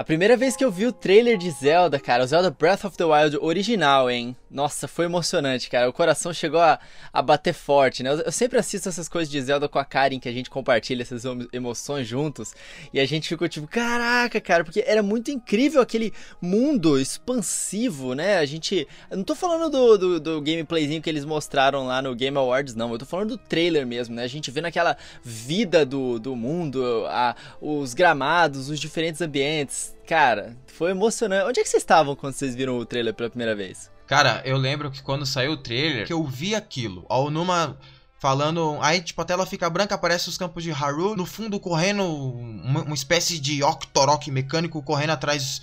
A primeira vez que eu vi o trailer de Zelda, cara, o Zelda Breath of the Wild original, hein? Nossa, foi emocionante, cara. O coração chegou a, a bater forte, né? Eu, eu, sempre assisto essas coisas de Zelda com a Karen, que a gente compartilha essas emoções juntos. E a gente ficou tipo, caraca, cara, porque era muito incrível aquele mundo expansivo, né? A gente. Eu não tô falando do, do, do gameplayzinho que eles mostraram lá no Game Awards, não. Eu tô falando do trailer mesmo, né? A gente vendo aquela vida do, do mundo, a, os gramados, os diferentes ambientes Cara, foi emocionante. Onde é que vocês estavam quando vocês viram o trailer pela primeira vez? Cara, eu lembro que quando saiu o trailer, que eu vi aquilo. Ao numa falando. Aí, tipo, a tela fica branca, aparece os campos de Haru. No fundo, correndo uma, uma espécie de Octorok mecânico correndo atrás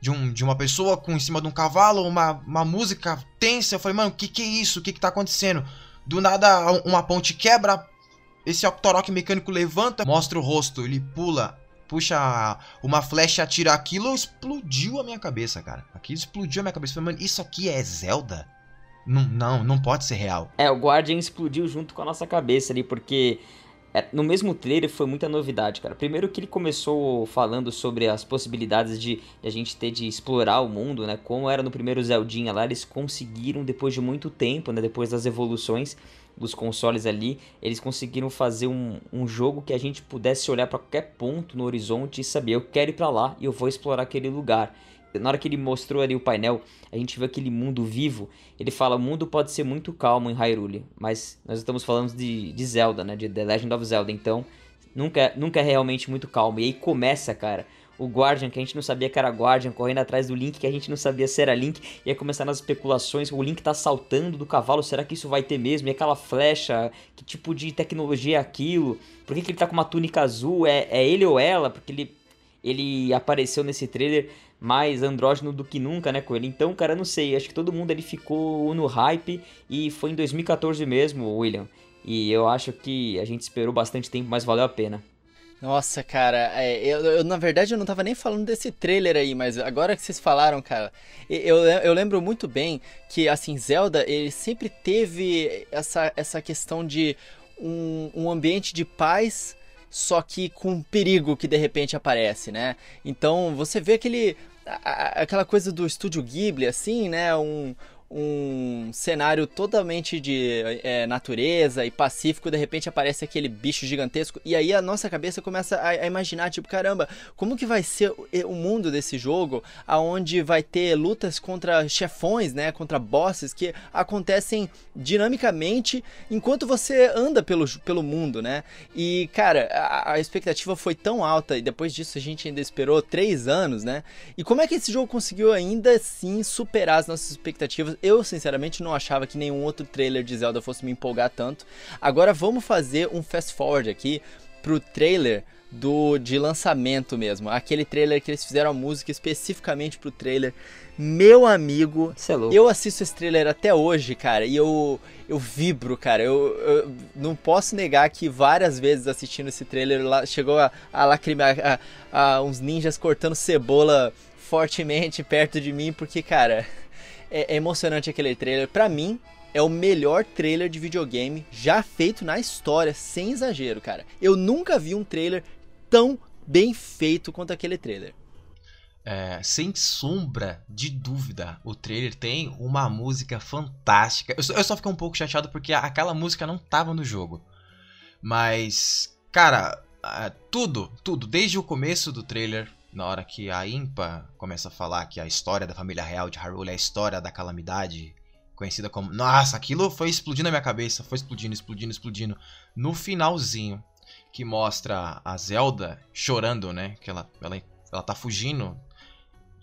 de, um, de uma pessoa com em cima de um cavalo, uma, uma música tensa. Eu falei, mano, o que, que é isso? O que, que tá acontecendo? Do nada, uma ponte quebra. Esse Octorok mecânico levanta, mostra o rosto, ele pula puxa uma flecha, atira aquilo, explodiu a minha cabeça, cara. Aquilo explodiu a minha cabeça. falei, mano, isso aqui é Zelda? Não, não, não pode ser real. É, o Guardian explodiu junto com a nossa cabeça ali, porque é, no mesmo trailer foi muita novidade, cara. Primeiro que ele começou falando sobre as possibilidades de, de, a gente ter de explorar o mundo, né? Como era no primeiro Zeldinha lá, eles conseguiram depois de muito tempo, né? Depois das evoluções, dos consoles ali, eles conseguiram fazer um, um jogo que a gente pudesse olhar para qualquer ponto no horizonte e saber, eu quero ir para lá e eu vou explorar aquele lugar. Na hora que ele mostrou ali o painel, a gente viu aquele mundo vivo. Ele fala: o mundo pode ser muito calmo em Hyrule, mas nós estamos falando de, de Zelda, né? De The Legend of Zelda. Então, nunca, nunca é realmente muito calmo. E aí começa, cara, o Guardian, que a gente não sabia que era Guardian, correndo atrás do Link, que a gente não sabia se era Link, ia começar nas especulações, o Link tá saltando do cavalo, será que isso vai ter mesmo? E aquela flecha, que tipo de tecnologia é aquilo? Por que, que ele tá com uma túnica azul? É, é ele ou ela? Porque ele, ele apareceu nesse trailer mais andrógeno do que nunca, né, com ele. Então, cara, não sei, acho que todo mundo ali ficou no hype e foi em 2014 mesmo, William. E eu acho que a gente esperou bastante tempo, mas valeu a pena. Nossa, cara, é, eu, eu, na verdade eu não tava nem falando desse trailer aí, mas agora que vocês falaram, cara, eu, eu lembro muito bem que, assim, Zelda, ele sempre teve essa, essa questão de um, um ambiente de paz, só que com perigo que de repente aparece, né? Então você vê aquele. aquela coisa do estúdio Ghibli, assim, né? Um, um cenário totalmente de é, natureza e pacífico, de repente aparece aquele bicho gigantesco, e aí a nossa cabeça começa a, a, imaginar, tipo, caramba, como que vai ser o, mundo desse jogo, aonde vai ter lutas contra chefões, né, contra bosses, que acontecem dinamicamente enquanto você anda pelo, pelo mundo, né, e, cara, a, a expectativa foi tão alta, e depois disso a gente ainda esperou três anos, né, e como é que esse jogo conseguiu ainda assim superar as nossas expectativas eu, sinceramente, não achava que nenhum outro trailer de Zelda fosse me empolgar tanto. Agora vamos fazer um fast forward aqui pro trailer do de lançamento mesmo. Aquele trailer que eles fizeram a música especificamente pro trailer. Meu amigo, é eu assisto esse trailer até hoje, cara, e eu, eu vibro, cara. Eu, eu não posso negar que várias vezes assistindo esse trailer lá, chegou a, a lacrimar a, a uns ninjas cortando cebola fortemente perto de mim, porque, cara, é, é emocionante aquele trailer. Para mim, é o melhor trailer de videogame já feito na história, sem exagero, cara. Eu nunca vi um trailer tão bem feito quanto aquele trailer. É, sem sombra de dúvida, o trailer tem uma música fantástica. Eu só, eu só fiquei um pouco chateado porque aquela música não tava no jogo. Mas, cara, tudo, tudo, desde o começo do trailer, na hora que a Impa começa a falar que a história da família real de Hyrule é a história da calamidade, conhecida como. Nossa, aquilo foi explodindo na minha cabeça, foi explodindo, explodindo, explodindo. No finalzinho, que mostra a Zelda chorando, né? Que ela, ela, ela tá fugindo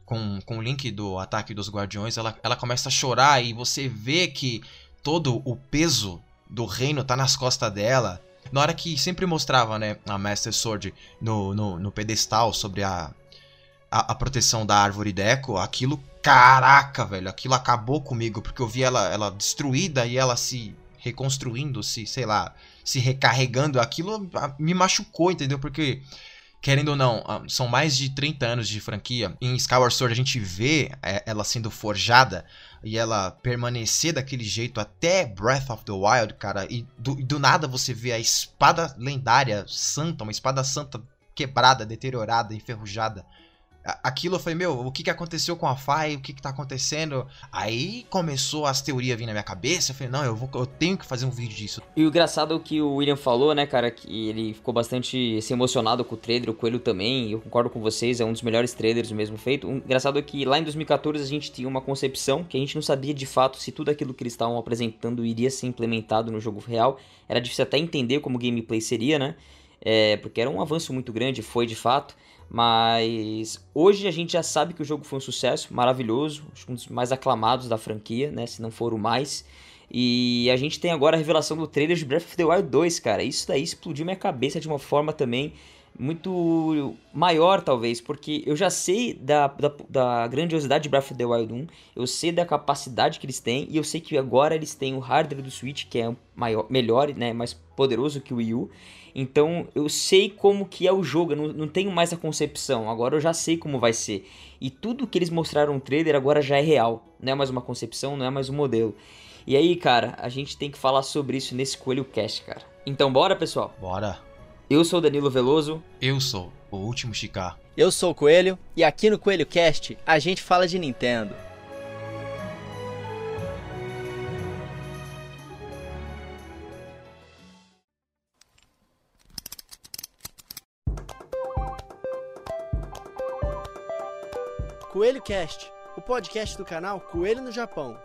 com, com o link do ataque dos guardiões, ela, ela começa a chorar e você vê que todo o peso do reino tá nas costas dela. Na hora que sempre mostrava, né, a Master Sword no, no, no pedestal sobre a, a, a, proteção da árvore Deco, aquilo, caraca, velho, aquilo acabou comigo, porque eu vi ela, ela destruída e ela se reconstruindo, se, sei lá, se recarregando, aquilo me machucou, entendeu? Porque, querendo ou não, são mais de 30 anos de franquia. Em Skyward Sword a gente vê é, ela sendo forjada e ela permanecer daquele jeito até Breath of the Wild, cara, e do, do nada você vê a espada lendária santa, uma espada santa quebrada, deteriorada, enferrujada, aquilo eu falei, meu, o que, que aconteceu com a Fai? O que, que tá acontecendo? Aí começou as teorias vir na minha cabeça. Eu falei, não, eu, vou, eu tenho que fazer um vídeo disso. E o engraçado é que o William falou, né, cara, que ele ficou bastante assim, emocionado com o trailer, o Coelho também. Eu concordo com vocês, é um dos melhores trailers mesmo feito. O engraçado é que lá em 2014 a gente tinha uma concepção que a gente não sabia de fato se tudo aquilo que eles estavam apresentando iria ser implementado no jogo real. Era difícil até entender como o gameplay seria, né? É, porque era um avanço muito grande, foi de fato. Mas hoje a gente já sabe que o jogo foi um sucesso maravilhoso, um dos mais aclamados da franquia, né? Se não for o mais. E a gente tem agora a revelação do trailer de Breath of the Wild 2, cara. Isso daí explodiu minha cabeça de uma forma também muito maior, talvez, porque eu já sei da, da, da, grandiosidade de Breath of the Wild 1, eu sei da capacidade que eles têm, e eu sei que agora eles têm o hardware do Switch, que é maior, melhor, né, mais poderoso que o Wii U. Então eu sei como que é o jogo, eu não, não tenho mais a concepção, agora eu já sei como vai ser. E tudo que eles mostraram no trailer agora já é real, não é mais uma concepção, não é mais um modelo. E aí, cara, a gente tem que falar sobre isso nesse Coelho Cast, cara. Então bora, pessoal? Bora. Eu sou Danilo Veloso. Eu sou o último Chicar. Eu sou o Coelho e aqui no Coelho Cast a gente fala de Nintendo. Coelho Cast, o podcast do canal Coelho no Japão.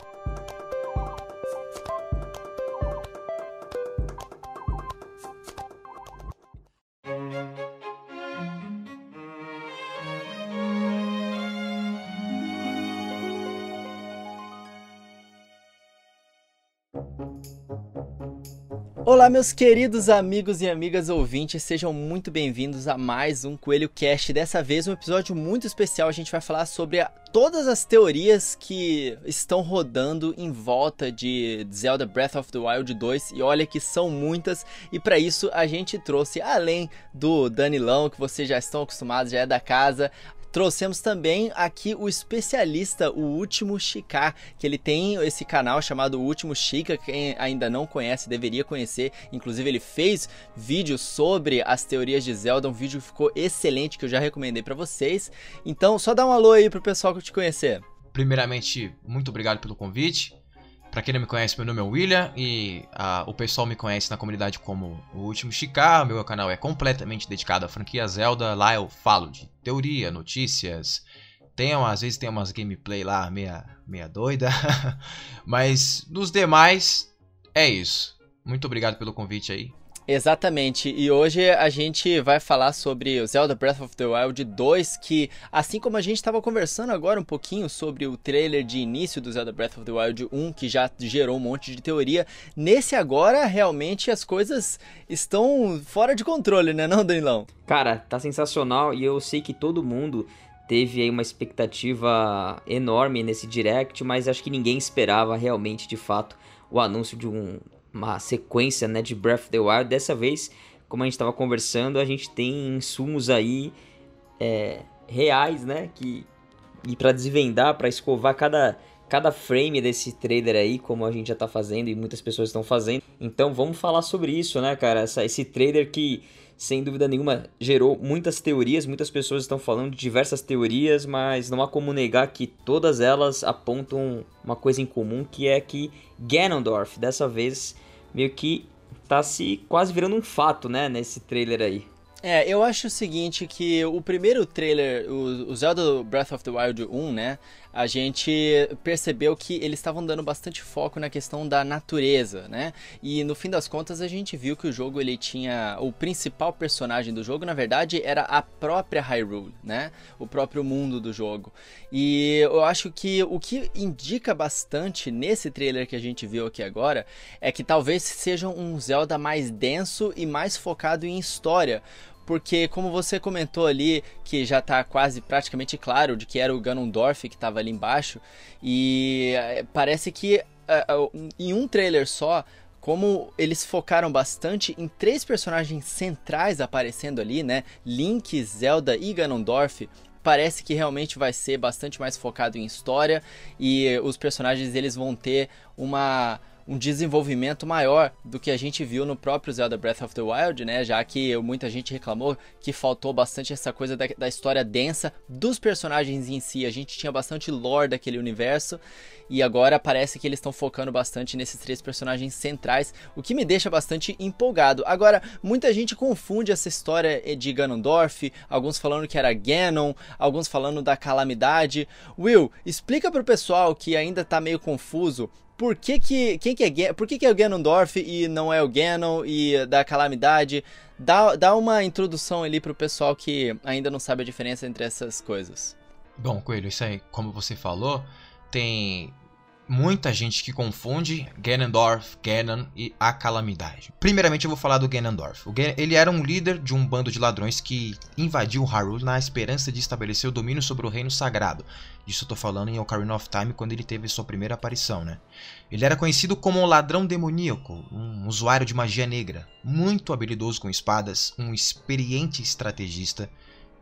Olá, meus queridos amigos e amigas ouvintes, sejam muito bem-vindos a mais um Coelho Cast. Dessa vez, um episódio muito especial. A gente vai falar sobre a, todas as teorias que estão rodando em volta de Zelda Breath of the Wild 2. E olha que são muitas. E para isso, a gente trouxe, além do Danilão, que vocês já estão acostumados, já é da casa, Trouxemos também aqui o especialista, o Último Chicar, que ele tem esse canal chamado Último Chica, quem ainda não conhece deveria conhecer. Inclusive ele fez vídeos sobre as teorias de Zelda, um vídeo que ficou excelente que eu já recomendei para vocês. Então, só dá um alô aí pro pessoal que te conhecer. Primeiramente, muito obrigado pelo convite. Para quem não me conhece, meu nome é William e uh, o pessoal me conhece na comunidade como o Último Chicar. Meu canal é completamente dedicado à franquia Zelda. Lá eu falo de teoria, notícias. Tem, às vezes tem umas gameplay lá meia, meia doida. Mas nos demais, é isso. Muito obrigado pelo convite aí. Exatamente, e hoje a gente vai falar sobre o Zelda Breath of the Wild 2, que assim como a gente estava conversando agora um pouquinho sobre o trailer de início do Zelda Breath of the Wild 1, que já gerou um monte de teoria, nesse agora realmente as coisas estão fora de controle, né não, Danilão? Cara, tá sensacional e eu sei que todo mundo teve aí uma expectativa enorme nesse direct, mas acho que ninguém esperava realmente de fato o anúncio de um uma sequência né, de Breath of the Wild. Dessa vez, como a gente estava conversando, a gente tem insumos aí é, reais, né? Que, e para desvendar, para escovar cada, cada frame desse trailer aí, como a gente já está fazendo e muitas pessoas estão fazendo. Então vamos falar sobre isso, né, cara? Essa, esse trailer que sem dúvida nenhuma, gerou muitas teorias, muitas pessoas estão falando de diversas teorias, mas não há como negar que todas elas apontam uma coisa em comum, que é que Ganondorf, dessa vez, meio que tá se quase virando um fato, né, nesse trailer aí. É, eu acho o seguinte, que o primeiro trailer, o, o Zelda Breath of the Wild 1, né, a gente percebeu que eles estavam dando bastante foco na questão da natureza, né? E no fim das contas a gente viu que o jogo ele tinha o principal personagem do jogo, na verdade, era a própria Hyrule, né? O próprio mundo do jogo. E eu acho que o que indica bastante nesse trailer que a gente viu aqui agora é que talvez seja um Zelda mais denso e mais focado em história porque como você comentou ali, que já está quase praticamente claro de que era o Ganondorf que estava ali embaixo, e eh, parece que uh, em um trailer só, como eles focaram bastante em três personagens centrais aparecendo ali, né? Link, Zelda e Ganondorf, parece que realmente vai ser bastante mais focado em história e os personagens eles vão ter uma um desenvolvimento maior do que a gente viu no próprio Zelda Breath of the Wild, né? Já que muita gente reclamou que faltou bastante essa coisa da, da história densa dos personagens em si. A gente tinha bastante lore daquele universo e agora parece que eles estão focando bastante nesses três personagens centrais, o que me deixa bastante empolgado. Agora, muita gente confunde essa história de Ganondorf, alguns falando que era Ganon, alguns falando da calamidade. Will, explica pro pessoal que ainda tá meio confuso por que que, quem que é, por que que é o Ganondorf e não é o Ganon e da Calamidade? Dá, dá uma introdução ali pro pessoal que ainda não sabe a diferença entre essas coisas. Bom, Coelho, isso aí, como você falou, tem muita gente que confunde Ganondorf, Ganon e a Calamidade. Primeiramente eu vou falar do Ganondorf. ele era um líder de um bando de ladrões que invadiu Hyrule na esperança de estabelecer o domínio sobre o reino sagrado. Disso eu tô falando em Ocarina of Time quando ele teve sua primeira aparição, né? Ele era conhecido como um ladrão demoníaco, um usuário de magia negra, muito habilidoso com espadas, um experiente estrategista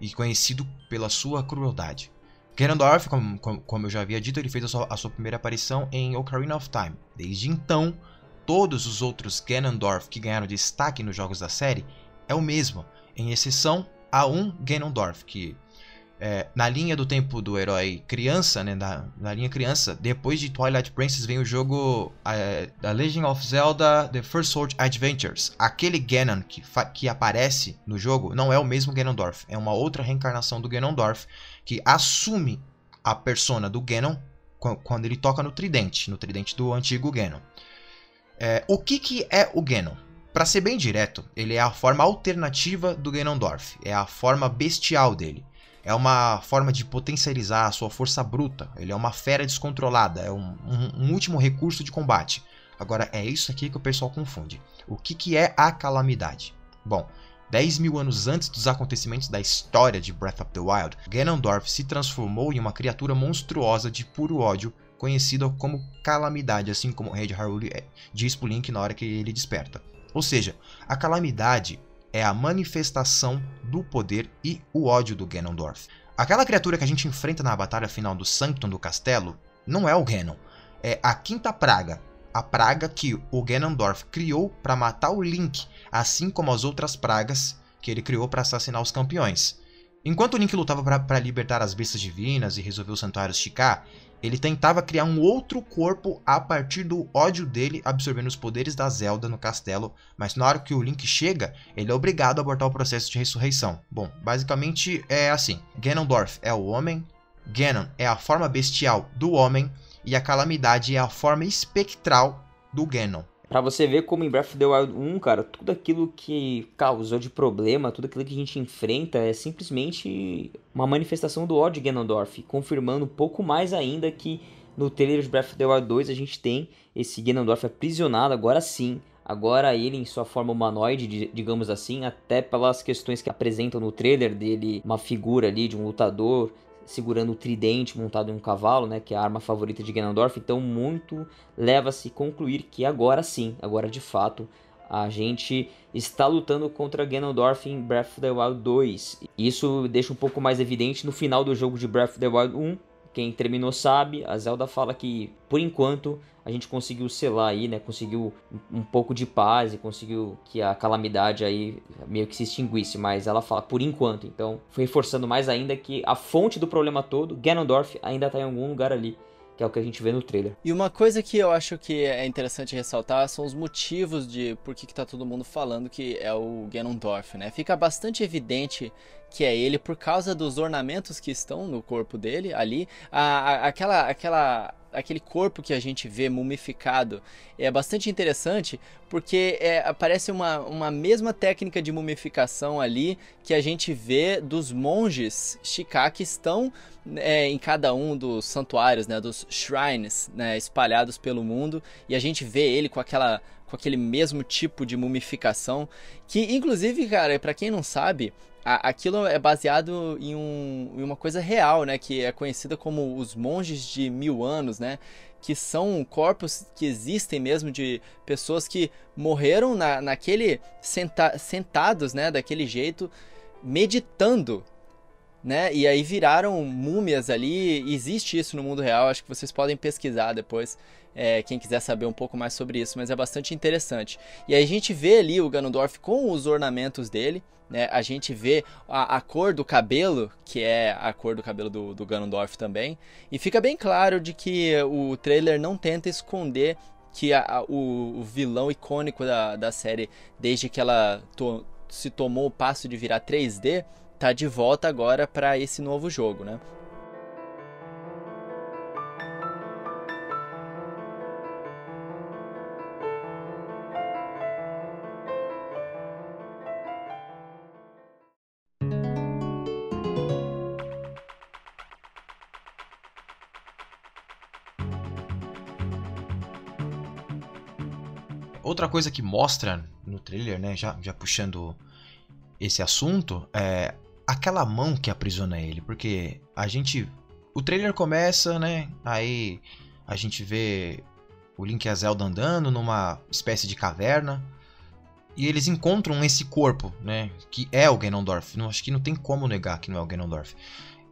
e conhecido pela sua crueldade. Ganondorf, como, como, eu já havia dito, ele fez a sua, a sua, primeira aparição em Ocarina of Time. Desde então, todos os outros Ganondorf que ganharam destaque nos jogos da série é o mesmo, em exceção a um Ganondorf, que é, na linha do tempo do herói criança, né, na, na, linha criança, depois de Twilight Princess vem o jogo é, The Legend of Zelda The First Sword Adventures. Aquele Ganon que, que aparece no jogo não é o mesmo Ganondorf, é uma outra reencarnação do Ganondorf que assume a persona do Ganon quando ele toca no tridente, no tridente do antigo Ganon. É, o que, que é o Ganon? Para ser bem direto, ele é a forma alternativa do Ganondorf, é a forma bestial dele. É uma forma de potencializar a sua força bruta. Ele é uma fera descontrolada, é um, um, um último recurso de combate. Agora, é isso aqui que o pessoal confunde. O que, que é a calamidade? Bom, 10 mil anos antes dos acontecimentos da história de Breath of the Wild, Ganondorf se transformou em uma criatura monstruosa de puro ódio, conhecida como Calamidade, assim como de Hyrule é, diz pro Link na hora que ele desperta. Ou seja, a Calamidade é a manifestação do poder e o ódio do Ganondorf. Aquela criatura que a gente enfrenta na batalha final do Sanctum do castelo não é o Ganon, é a Quinta Praga, a praga que o Ganondorf criou para matar o Link, assim como as outras pragas que ele criou para assassinar os campeões. Enquanto o Link lutava para libertar as bestas divinas e resolver o santuário Shika, ele tentava criar um outro corpo a partir do ódio dele absorvendo os poderes da Zelda no castelo, mas na hora que o Link chega, ele é obrigado a abortar o processo de ressurreição. Bom, basicamente é assim: Ganondorf é o homem, Ganon é a forma bestial do homem e a Calamidade é a forma espectral do Ganon. Pra você ver como em Breath of the Wild 1, cara, tudo aquilo que causou de problema, tudo aquilo que a gente enfrenta é simplesmente uma manifestação do ódio de Ganondorf, confirmando um pouco mais ainda que no trailer de Breath of the Wild 2 a gente tem esse Ganondorf aprisionado, agora sim, agora ele em sua forma humanoide, digamos assim, até pelas questões que apresentam no trailer dele, uma figura ali de um lutador segurando o tridente montado em um cavalo, né, que é a arma favorita de Ganondorf. Então, muito leva-se a concluir que agora sim, agora de fato, a gente está lutando contra Ganondorf em Breath of the Wild 2. Isso deixa um pouco mais evidente no final do jogo de Breath of the Wild 1. Quem terminou sabe, a Zelda fala que, por enquanto, a gente conseguiu selar aí, né? Conseguiu um pouco de paz e conseguiu que a calamidade aí meio que se extinguisse, mas ela fala por enquanto. Então, foi reforçando mais ainda que a fonte do problema todo, Ganondorf, ainda está em algum lugar ali que é o que a gente vê no trailer. E uma coisa que eu acho que é interessante ressaltar são os motivos de por que, que tá todo mundo falando que é o Ganondorf, né? Fica bastante evidente que é ele por causa dos ornamentos que estão no corpo dele ali, a, a, aquela aquela aquele corpo que a gente vê mumificado é bastante interessante porque é, parece uma, uma mesma técnica de mumificação ali que a gente vê dos monges Shika que estão é, em cada um dos santuários, né, dos shrines né, espalhados pelo mundo e a gente vê ele com aquela com aquele mesmo tipo de mumificação que inclusive cara para quem não sabe a, aquilo é baseado em, um, em uma coisa real, né? Que é conhecida como os monges de mil anos, né? Que são corpos que existem mesmo de pessoas que morreram na, naquele senta, sentados, né? Daquele jeito, meditando né? E aí viraram múmias ali. Existe isso no mundo real, acho que vocês podem pesquisar depois. É, quem quiser saber um pouco mais sobre isso, mas é bastante interessante. E aí a gente vê ali o Ganondorf com os ornamentos dele, né? A gente vê a, a, cor do cabelo, que é a cor do cabelo do, do Ganondorf também, e fica bem claro de que o trailer não tenta esconder que a, a, o, o, vilão icônico da, da série, desde que ela to, se tomou o passo de virar 3D, tá de volta agora para esse novo jogo, né? Outra coisa que mostra no trailer, né, já, já puxando esse assunto, é aquela mão que aprisiona ele, porque a gente o trailer começa, né? Aí a gente vê o Link e a Zelda andando numa espécie de caverna e eles encontram esse corpo, né, que é o Ganondorf. Não acho que não tem como negar que não é o Ganondorf.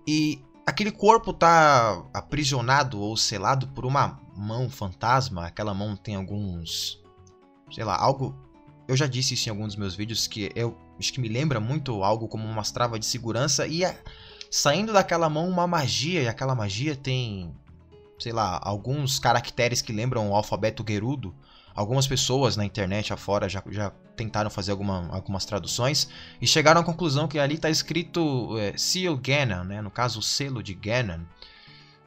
E aquele corpo tá aprisionado ou selado por uma mão fantasma. Aquela mão tem alguns sei lá, algo. Eu já disse isso em alguns dos meus vídeos que eu acho que me lembra muito algo como umas travas de segurança e é, saindo daquela mão uma magia e aquela magia tem, sei lá, alguns caracteres que lembram o alfabeto Gerudo. Algumas pessoas na internet afora já, já tentaram fazer alguma, algumas traduções e chegaram à conclusão que ali está escrito é, Seal Ganon, né? no caso o selo de Ganon.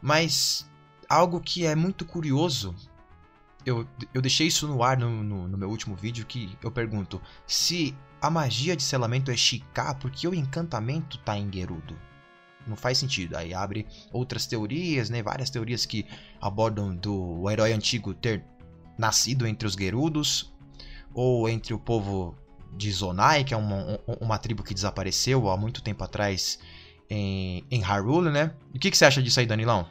Mas algo que é muito curioso eu, eu deixei isso no ar no, no, no, meu último vídeo que eu pergunto se a magia de selamento é Shika, porque o encantamento tá em Gerudo. Não faz sentido. Aí abre outras teorias, né? Várias teorias que abordam do herói antigo ter nascido entre os Gerudos ou entre o povo de Zonai, que é uma, uma tribo que desapareceu há muito tempo atrás em, em Hyrule, né? O que, que você acha disso aí, Danilão?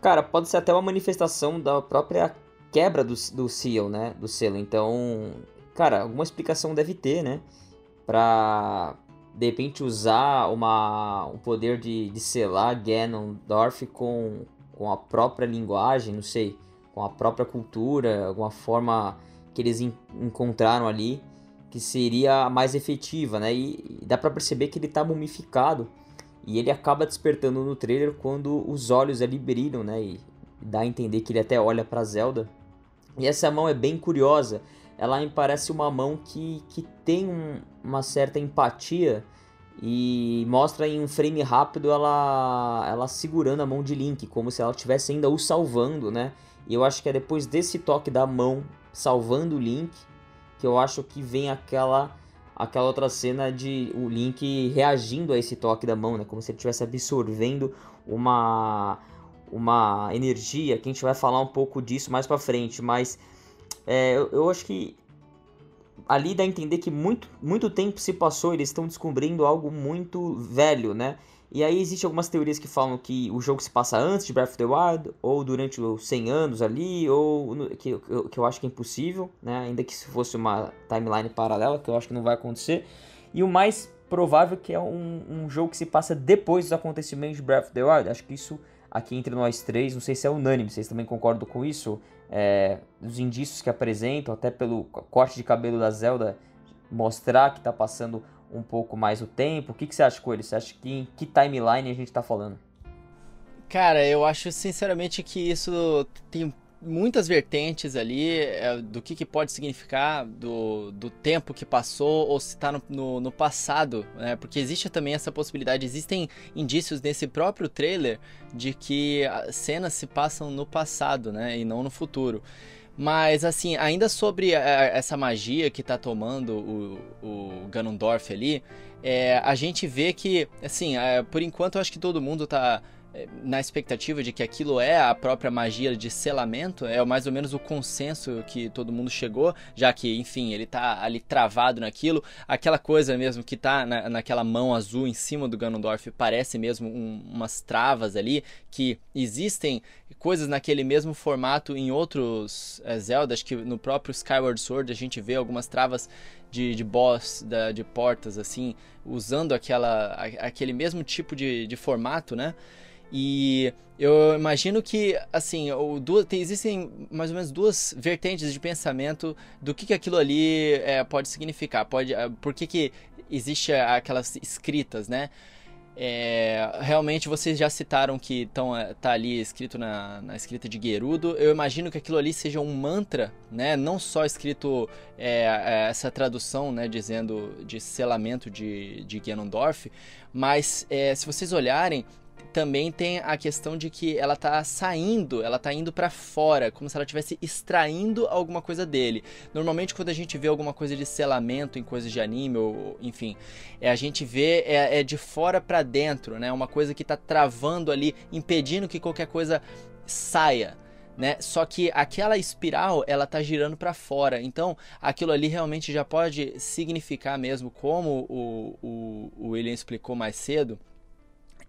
Cara, pode ser até uma manifestação da própria quebra do, do seal, né? Do selo. Então, cara, alguma explicação deve ter, né? Pra de repente usar uma, um poder de, de selar Ganondorf com, com a própria linguagem, não sei, com a própria cultura, alguma forma que eles encontraram ali que seria mais efetiva, né? E, e dá para perceber que ele tá mumificado e ele acaba despertando no trailer quando os olhos ali brilham, né? E dá a entender que ele até olha para Zelda e essa mão é bem curiosa. Ela me parece uma mão que, que tem um, uma certa empatia e mostra em um frame rápido ela, ela segurando a mão de Link, como se ela estivesse ainda o salvando, né? E eu acho que é depois desse toque da mão salvando o Link que eu acho que vem aquela aquela outra cena de o Link reagindo a esse toque da mão, né? Como se ele estivesse absorvendo uma uma energia, que a gente vai falar um pouco disso mais para frente, mas é, eu, eu, acho que ali dá a entender que muito, muito tempo se passou, eles estão descobrindo algo muito velho, né? E aí existem algumas teorias que falam que o jogo se passa antes de Breath of the Wild, ou durante os 100 anos ali, ou no, que, que eu acho que é impossível, né? Ainda que se fosse uma timeline paralela, que eu acho que não vai acontecer. E o mais provável que é um, um jogo que se passa depois dos acontecimentos de Breath of the Wild. Acho que isso aqui entre nós três, não sei se é unânime, vocês também concordam com isso? É, os indícios que apresentam, até pelo corte de cabelo da Zelda, mostrar que está passando um pouco mais o tempo. O que, que você acha, Coelho? Você acha que em que timeline a gente está falando? Cara, eu acho sinceramente que isso tem muitas vertentes ali é, do que, que pode significar, do, do tempo que passou ou se está no, no, no, passado, né? Porque existe também essa possibilidade, existem indícios nesse próprio trailer de que cenas se passam no passado, né? E não no futuro. Mas, assim, ainda sobre essa magia que está tomando o, o Ganondorf ali, é, a gente vê que, assim, é, por enquanto eu acho que todo mundo está na expectativa de que aquilo é a própria magia de selamento, é mais ou menos o consenso que todo mundo chegou, já que, enfim, ele tá ali travado naquilo, aquela coisa mesmo que tá na, naquela mão azul em cima do Ganondorf parece mesmo um, umas travas ali, que existem coisas naquele mesmo formato em outros é, Zelda, acho que no próprio Skyward Sword a gente vê algumas travas de, de boss, da, de portas, assim, usando aquela, aquele mesmo tipo de, de formato, né? E eu imagino que, assim, duas, tem, existem mais ou menos duas vertentes de pensamento do que, que aquilo ali é, pode significar. Pode, é, por que, que existe aquelas escritas, né? É, realmente vocês já citaram que tão, é, tá ali escrito na, na, escrita de Gerudo. Eu imagino que aquilo ali seja um mantra, né? Não só escrito é, é essa tradução, né? Dizendo de selamento de, de Ganondorf, mas é, se vocês olharem, também tem a questão de que ela tá saindo, ela tá indo para fora, como se ela estivesse extraindo alguma coisa dele. Normalmente quando a gente vê alguma coisa de selamento em coisas de anime ou enfim, é, a gente vê é, é de fora para dentro, né? Uma coisa que tá travando ali, impedindo que qualquer coisa saia. Né? Só que aquela espiral ela tá girando para fora, então aquilo ali realmente já pode significar mesmo, como o, o, o William explicou mais cedo,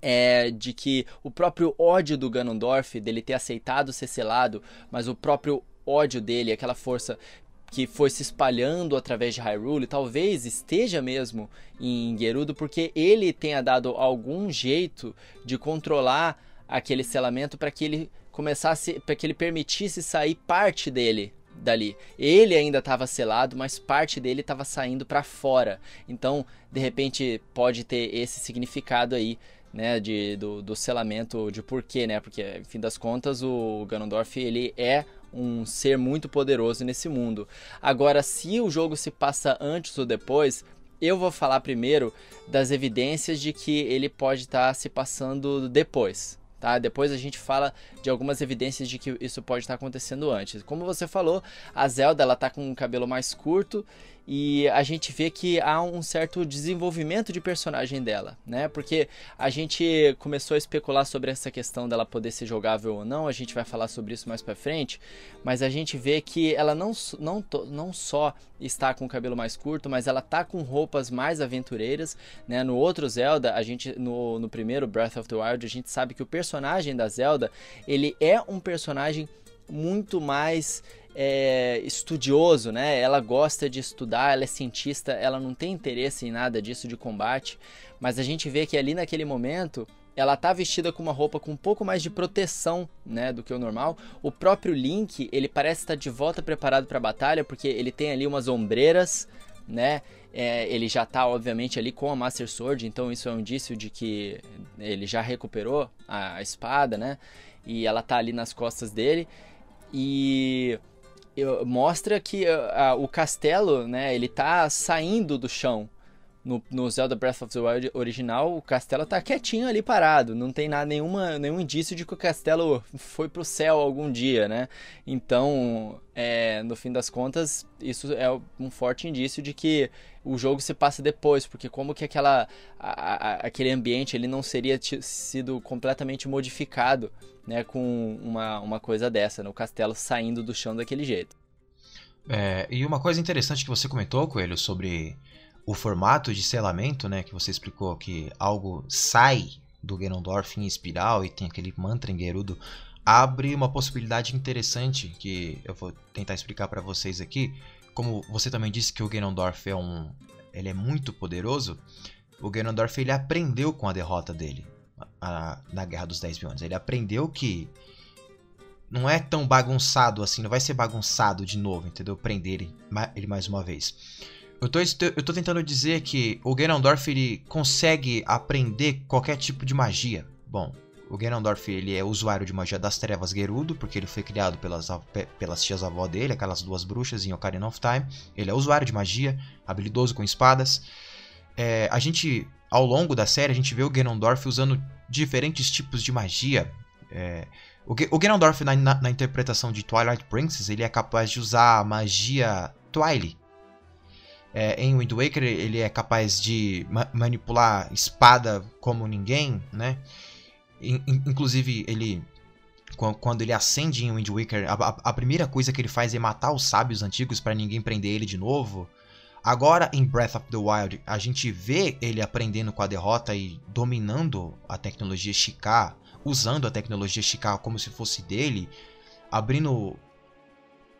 é de que o próprio ódio do Ganondorf, dele ter aceitado ser selado, mas o próprio ódio dele, aquela força que foi se espalhando através de Hyrule, talvez esteja mesmo em Gerudo, porque ele tenha dado algum jeito de controlar aquele selamento para que ele começasse, para que ele permitisse sair parte dele dali. Ele ainda estava selado, mas parte dele estava saindo para fora. Então, de repente, pode ter esse significado aí né, de, do, do selamento de porquê, né? Porque, no fim das contas, o Ganondorf ele é um ser muito poderoso nesse mundo. Agora, se o jogo se passa antes ou depois, eu vou falar primeiro das evidências de que ele pode estar tá se passando depois. Tá? Depois a gente fala de algumas evidências de que isso pode estar tá acontecendo antes. Como você falou, a Zelda ela tá com um cabelo mais curto e a gente vê que há um certo desenvolvimento de personagem dela, né? Porque a gente começou a especular sobre essa questão dela poder ser jogável ou não, a gente vai falar sobre isso mais para frente, mas a gente vê que ela não, não, não só está com o cabelo mais curto, mas ela tá com roupas mais aventureiras, né? No outro Zelda, a gente no, no primeiro Breath of the Wild, a gente sabe que o personagem da Zelda, ele é um personagem muito mais é, estudioso, né? Ela gosta de estudar, ela é cientista, ela não tem interesse em nada disso de combate, mas a gente vê que ali naquele momento ela tá vestida com uma roupa com um pouco mais de proteção, né, do que o normal. O próprio Link, ele parece estar de volta preparado para a batalha, porque ele tem ali umas ombreiras, né? É, ele já tá, obviamente, ali com a Master Sword, então isso é um indício de que ele já recuperou a, a espada, né? E ela tá ali nas costas dele. E mostra que uh, uh, o castelo, né, ele tá saindo do chão. No, no, Zelda Breath of the Wild original, o castelo tá quietinho ali parado, não tem nada, nenhuma, nenhum indício de que o castelo foi pro céu algum dia, né? Então, é, no fim das contas, isso é um forte indício de que o jogo se passa depois, porque como que aquela, a, a, aquele ambiente ele não seria sido completamente modificado, né, com uma, uma coisa dessa, né? o castelo saindo do chão daquele jeito. É, e uma coisa interessante que você comentou, Coelho, sobre o formato de selamento, né, que você explicou que algo sai do Ganondorf em espiral e tem aquele mantra em Gerudo, abre uma possibilidade interessante que eu vou tentar explicar para vocês aqui. Como você também disse que o Ganondorf é um, ele é muito poderoso, o Ganondorf ele aprendeu com a derrota dele a, na Guerra dos Dez Mil Anos. Ele aprendeu que não é tão bagunçado assim, não vai ser bagunçado de novo, entendeu? Prender ele mais uma vez. Eu tô, eu tô tentando dizer que o Ganondorf ele consegue aprender qualquer tipo de magia. Bom, o Ganondorf ele é usuário de magia das trevas Gerudo, porque ele foi criado pelas, pelas tias avó dele, aquelas duas bruxas em Ocarina of Time. Ele é usuário de magia, habilidoso com espadas. É, a gente, ao longo da série, a gente vê o Ganondorf usando diferentes tipos de magia. É, o, o Ganondorf, na, na, na, interpretação de Twilight Princess, ele é capaz de usar a magia Twilight, é, em Wind Waker ele é capaz de ma manipular espada como ninguém, né? Inclusive, ele quando ele acende em Wind Waker, a, a, primeira coisa que ele faz é matar os sábios antigos para ninguém prender ele de novo. Agora em Breath of the Wild, a gente vê ele aprendendo com a derrota e dominando a tecnologia Shikar, usando a tecnologia Shikar como se fosse dele, abrindo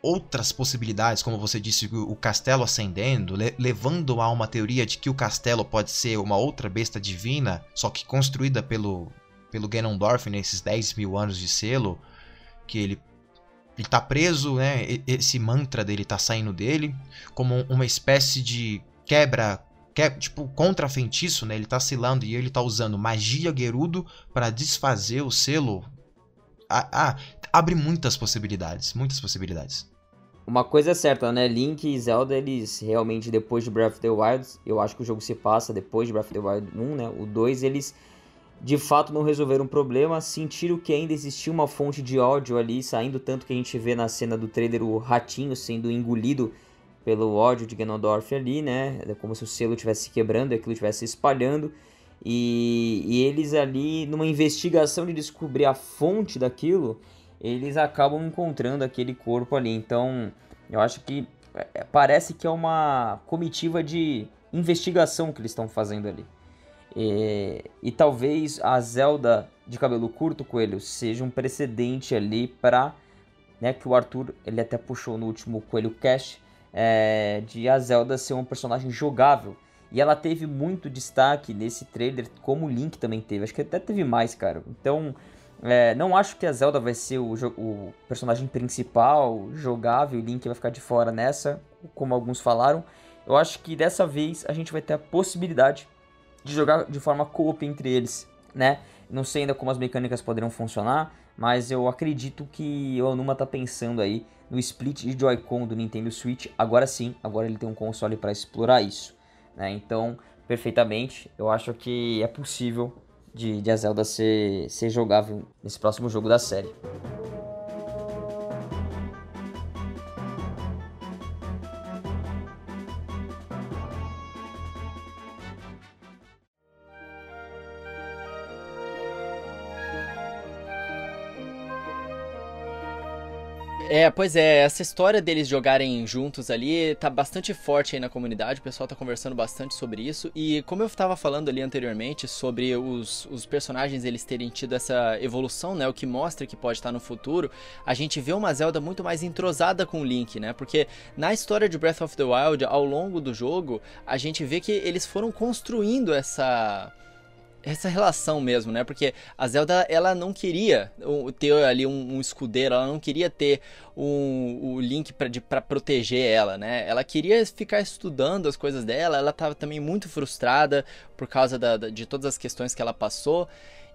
outras possibilidades, como você disse, o castelo ascendendo, le levando a uma teoria de que o castelo pode ser uma outra besta divina, só que construída pelo pelo Ganondorf nesses 10 mil anos de selo, que ele ele tá preso, né? Esse mantra dele tá saindo dele, como uma espécie de quebra, que, tipo, contra feitiço, né? Ele tá selando e ele tá usando magia Gerudo para desfazer o selo. Ah, abre muitas possibilidades, muitas possibilidades. Uma coisa é certa, né? Link e Zelda, eles realmente, depois de Breath of the Wild, eu acho que o jogo se passa depois de Breath of the Wild 1, né? O 2, eles de fato não resolveram o problema, sentiram que ainda existia uma fonte de ódio ali saindo, tanto que a gente vê na cena do trailer o ratinho sendo engolido pelo ódio de Ganondorf ali, né? É como se o selo estivesse quebrando e aquilo estivesse se espalhando. E, e, eles ali, numa investigação de descobrir a fonte daquilo, eles acabam encontrando aquele corpo ali. Então, eu acho que é, parece que é uma comitiva de investigação que eles estão fazendo ali. E, e talvez a Zelda de cabelo curto, Coelho, seja um precedente ali para né, que o Arthur ele até puxou no último Coelho Cash é, de a Zelda ser um personagem jogável. E ela teve muito destaque nesse trailer, como o Link também teve. Acho que até teve mais, cara. Então, é, não acho que a Zelda vai ser o, o personagem principal, jogável, o Link vai ficar de fora nessa, como alguns falaram. Eu acho que dessa vez a gente vai ter a possibilidade de jogar de forma co-op entre eles, né? Não sei ainda como as mecânicas poderiam funcionar, mas eu acredito que o Onuma tá pensando aí no split de Joy-Con do Nintendo Switch. Agora sim, agora ele tem um console para explorar isso, né? Então, perfeitamente, eu acho que é possível de, de a Zelda ser, ser jogável nesse próximo jogo da série. É, pois é, essa história deles jogarem juntos ali tá bastante forte aí na comunidade, o pessoal tá conversando bastante sobre isso. E como eu tava falando ali anteriormente sobre os, os personagens eles terem tido essa evolução, né? O que mostra que pode estar no futuro, a gente vê uma Zelda muito mais entrosada com o Link, né? Porque na história de Breath of the Wild, ao longo do jogo, a gente vê que eles foram construindo essa essa relação mesmo, né? Porque a Zelda, ela não queria ter ali um, um escudeiro, ela não queria ter um, o Link para proteger ela, né? Ela queria ficar estudando as coisas dela, ela estava também muito frustrada por causa da, de todas as questões que ela passou.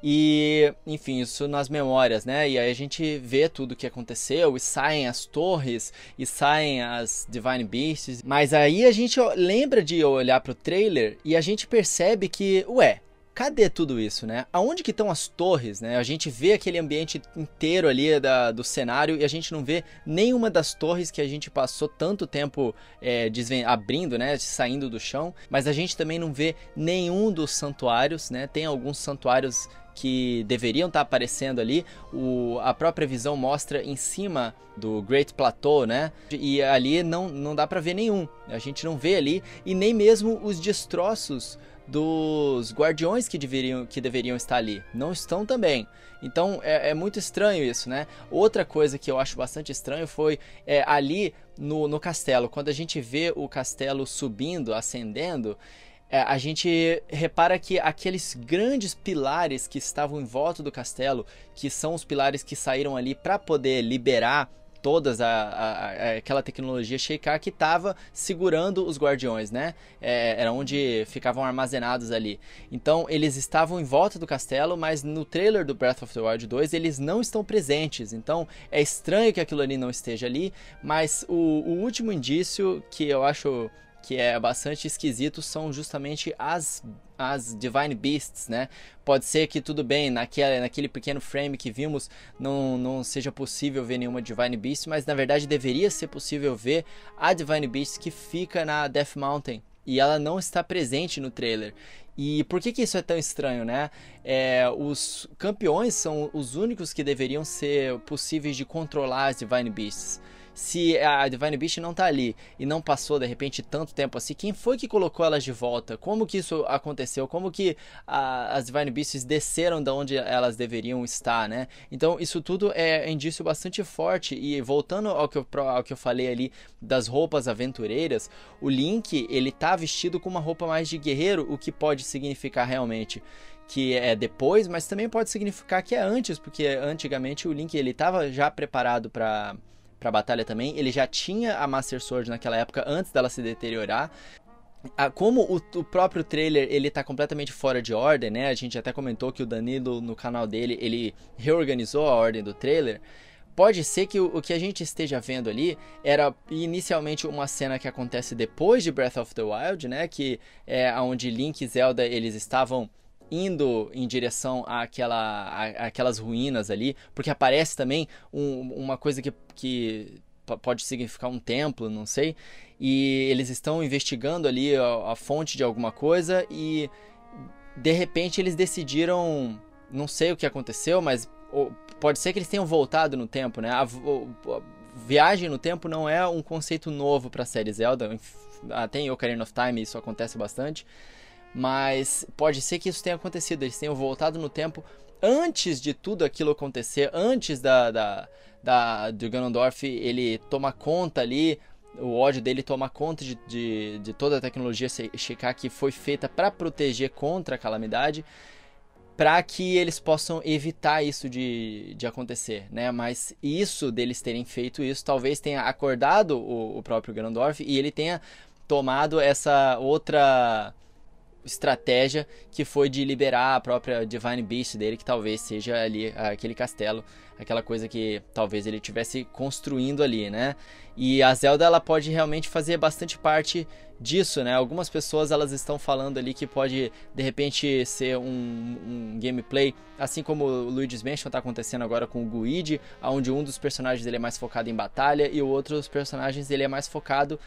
E, enfim, isso nas memórias, né? E aí a gente vê tudo o que aconteceu, e saem as torres, e saem as Divine Beasts. Mas aí a gente lembra de olhar pro trailer e a gente percebe que, ué, cadê tudo isso, né? Aonde que estão as torres, né? A gente vê aquele ambiente inteiro ali da, do cenário e a gente não vê nenhuma das torres que a gente passou tanto tempo é, abrindo, né? Saindo do chão, mas a gente também não vê nenhum dos santuários, né? Tem alguns santuários que deveriam estar tá aparecendo ali. O, a própria visão mostra em cima do Great Plateau, né? E ali não, não dá para ver nenhum. A gente não vê ali e nem mesmo os destroços dos guardiões que deveriam, que deveriam estar ali. Não estão também. Então é, é muito estranho isso, né? Outra coisa que eu acho bastante estranho foi é, ali no, no castelo. Quando a gente vê o castelo subindo, ascendendo, é, a gente repara que aqueles grandes pilares que estavam em volta do castelo, que são os pilares que saíram ali para poder liberar todas a, a, a, aquela tecnologia Sheikah que estava segurando os guardiões, né? É, era onde ficavam armazenados ali. Então eles estavam em volta do castelo, mas no trailer do Breath of the Wild 2 eles não estão presentes. Então é estranho que aquilo ali não esteja ali, mas o, o último indício que eu acho que é bastante esquisito são justamente as as Divine Beasts, né? Pode ser que tudo bem, naquele, pequeno frame que vimos não, não seja possível ver nenhuma Divine Beast, mas na verdade deveria ser possível ver a Divine Beast que fica na Death Mountain, e ela não está presente no trailer. E por que, que isso é tão estranho, né? É, os campeões são os únicos que deveriam ser possíveis de controlar as Divine Beasts se a Divine Beast não tá ali e não passou de repente tanto tempo assim, quem foi que colocou elas de volta? Como que isso aconteceu? Como que a, as Divine Beasts desceram de onde elas deveriam estar, né? Então isso tudo é indício bastante forte e voltando ao que eu, ao que eu falei ali das roupas aventureiras, o Link ele tá vestido com uma roupa mais de guerreiro, o que pode significar realmente que é depois, mas também pode significar que é antes, porque antigamente o Link ele estava já preparado para para batalha também. Ele já tinha a Master Sword naquela época antes dela se deteriorar. Como o, o, próprio trailer ele tá completamente fora de ordem, né? A gente até comentou que o Danilo no canal dele ele reorganizou a ordem do trailer. Pode ser que o, que a gente esteja vendo ali era inicialmente uma cena que acontece depois de Breath of the Wild, né? Que é onde Link e Zelda eles estavam indo em direção àquela, à, àquelas ruínas ali, porque aparece também um, uma coisa que, que pode significar um templo, não sei, e eles estão investigando ali a, a fonte de alguma coisa e de repente eles decidiram, não sei o que aconteceu, mas pode ser que eles tenham voltado no tempo, né? A, a viagem no tempo não é um conceito novo para a série Zelda, até em Ocarina of Time isso acontece bastante. Mas pode ser que isso tenha acontecido, eles tenham voltado no tempo antes de tudo aquilo acontecer, antes da, da, da do Ganondorf ele tomar conta ali, o ódio dele tomar conta de, de, de toda a tecnologia Sheikah que foi feita para proteger contra a calamidade, para que eles possam evitar isso de, de acontecer, né? Mas isso deles terem feito isso, talvez tenha acordado o, o próprio Ganondorf e ele tenha tomado essa outra estratégia que foi de liberar a própria Divine Beast dele, que talvez seja ali aquele castelo, aquela coisa que talvez ele tivesse construindo ali, né? E a Zelda ela pode realmente fazer bastante parte disso, né? Algumas pessoas elas estão falando ali que pode de repente ser um, um gameplay, assim como o Luigi's Mansion está acontecendo agora com o Guide, onde um dos personagens dele é mais focado em batalha e o outro dos personagens dele é mais focado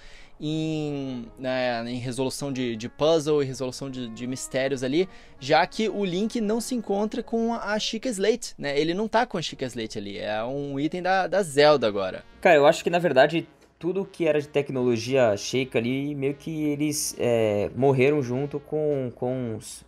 em, né, em resolução de, de puzzle e resolução de, de, mistérios ali, já que o Link não se encontra com a Chica Slate, né? Ele não tá com a Chica Slate ali, é um item da, da Zelda agora. Cara, eu acho que na verdade tudo que era de tecnologia Sheikah ali, meio que eles é, morreram junto com, com os,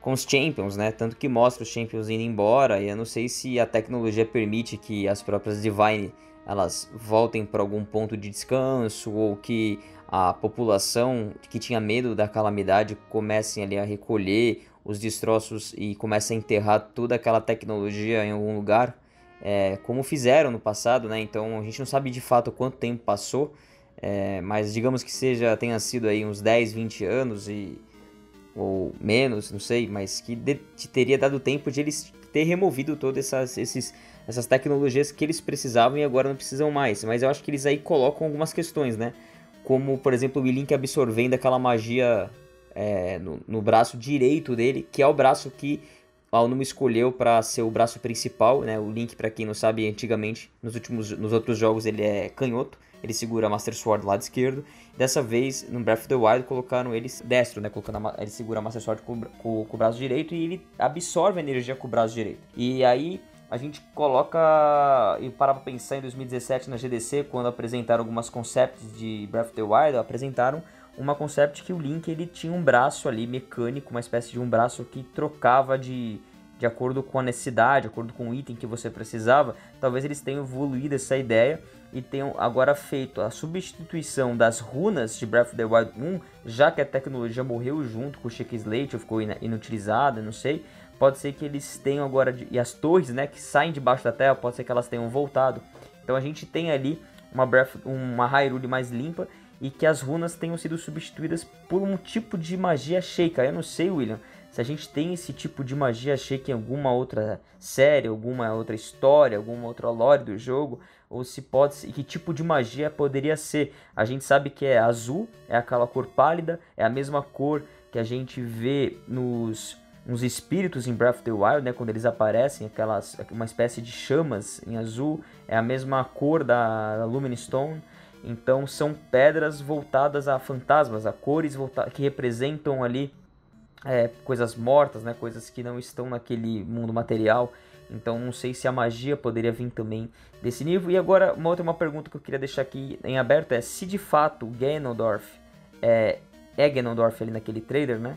com os Champions, né? Tanto que mostra os Champions indo embora, e eu não sei se a tecnologia permite que as próprias Divine elas voltem para algum ponto de descanso ou que a população que tinha medo da calamidade comecem ali a recolher os destroços e comecem a enterrar toda aquela tecnologia em algum lugar, é, como fizeram no passado, né? Então a gente não sabe de fato quanto tempo passou, é, mas digamos que seja tenha sido aí uns 10, 20 anos e ou menos, não sei, mas que de, teria dado tempo de eles ter removido todos essas, esses essas tecnologias que eles precisavam e agora não precisam mais. Mas eu acho que eles aí colocam algumas questões, né? Como, por exemplo, o Link absorvendo aquela magia é, no, no, braço direito dele, que é o braço que a Alnuma escolheu para ser o braço principal, né? O Link, para quem não sabe, antigamente, nos últimos nos outros jogos ele é canhoto, ele segura a Master Sword do lado esquerdo. Dessa vez, no Breath of the Wild, colocaram ele destro, né? Colocando a, ele segura a Master Sword com, com, com, o braço direito e ele absorve a energia com o braço direito. E aí a gente coloca e para pra pensar em 2017 na GDC, quando apresentaram algumas concepts de Breath of the Wild, apresentaram uma concept que o Link ele tinha um braço ali mecânico, uma espécie de um braço que trocava de, de acordo com a necessidade, de acordo com o item que você precisava. Talvez eles tenham evoluído essa ideia e tenham agora feito a substituição das runas de Breath of the Wild 1, já que a tecnologia morreu junto com o Chick Slate, ou ficou inutilizada, não sei Pode ser que eles tenham agora. E as torres, né, que saem debaixo da terra, pode ser que elas tenham voltado. Então a gente tem ali uma, Breath, uma Hyrule mais limpa e que as runas tenham sido substituídas por um tipo de magia Sheikah. Eu não sei, William, se a gente tem esse tipo de magia Sheikah em alguma outra série, alguma outra história, alguma outra lore do jogo, ou se pode ser, que tipo de magia poderia ser. A gente sabe que é azul, é aquela cor pálida, é a mesma cor que a gente vê nos uns espíritos em Breath of the Wild, né, quando eles aparecem, aquelas uma espécie de chamas em azul, é a mesma cor da, da Luminous Stone. Então são pedras voltadas a fantasmas, a cores que representam ali é, coisas mortas, né? coisas que não estão naquele mundo material. Então não sei se a magia poderia vir também desse nível. E agora uma outra uma pergunta que eu queria deixar aqui em aberto é se de fato Ganondorf é, é Ganondorf ali naquele trailer, né?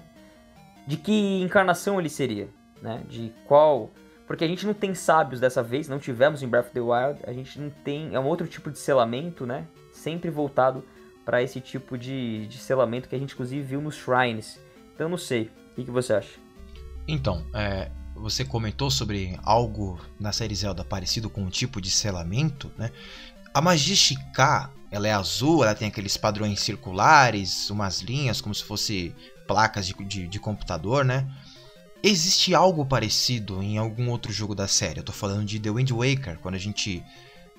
De que encarnação ele seria, né? De qual... Porque a gente não tem sábios dessa vez, não tivemos em Breath of the Wild, a gente não tem... É um outro tipo de selamento, né? Sempre voltado para esse tipo de, de selamento que a gente inclusive viu nos Shrines. Então não sei, o que, que você acha? Então, é, você comentou sobre algo na série Zelda parecido com um tipo de selamento, né? A magia Shiká, ela é azul, ela tem aqueles padrões circulares, umas linhas como se fosse placas de, de, de computador, né? Existe algo parecido em algum outro jogo da série. Eu tô falando de The Wind Waker, quando a gente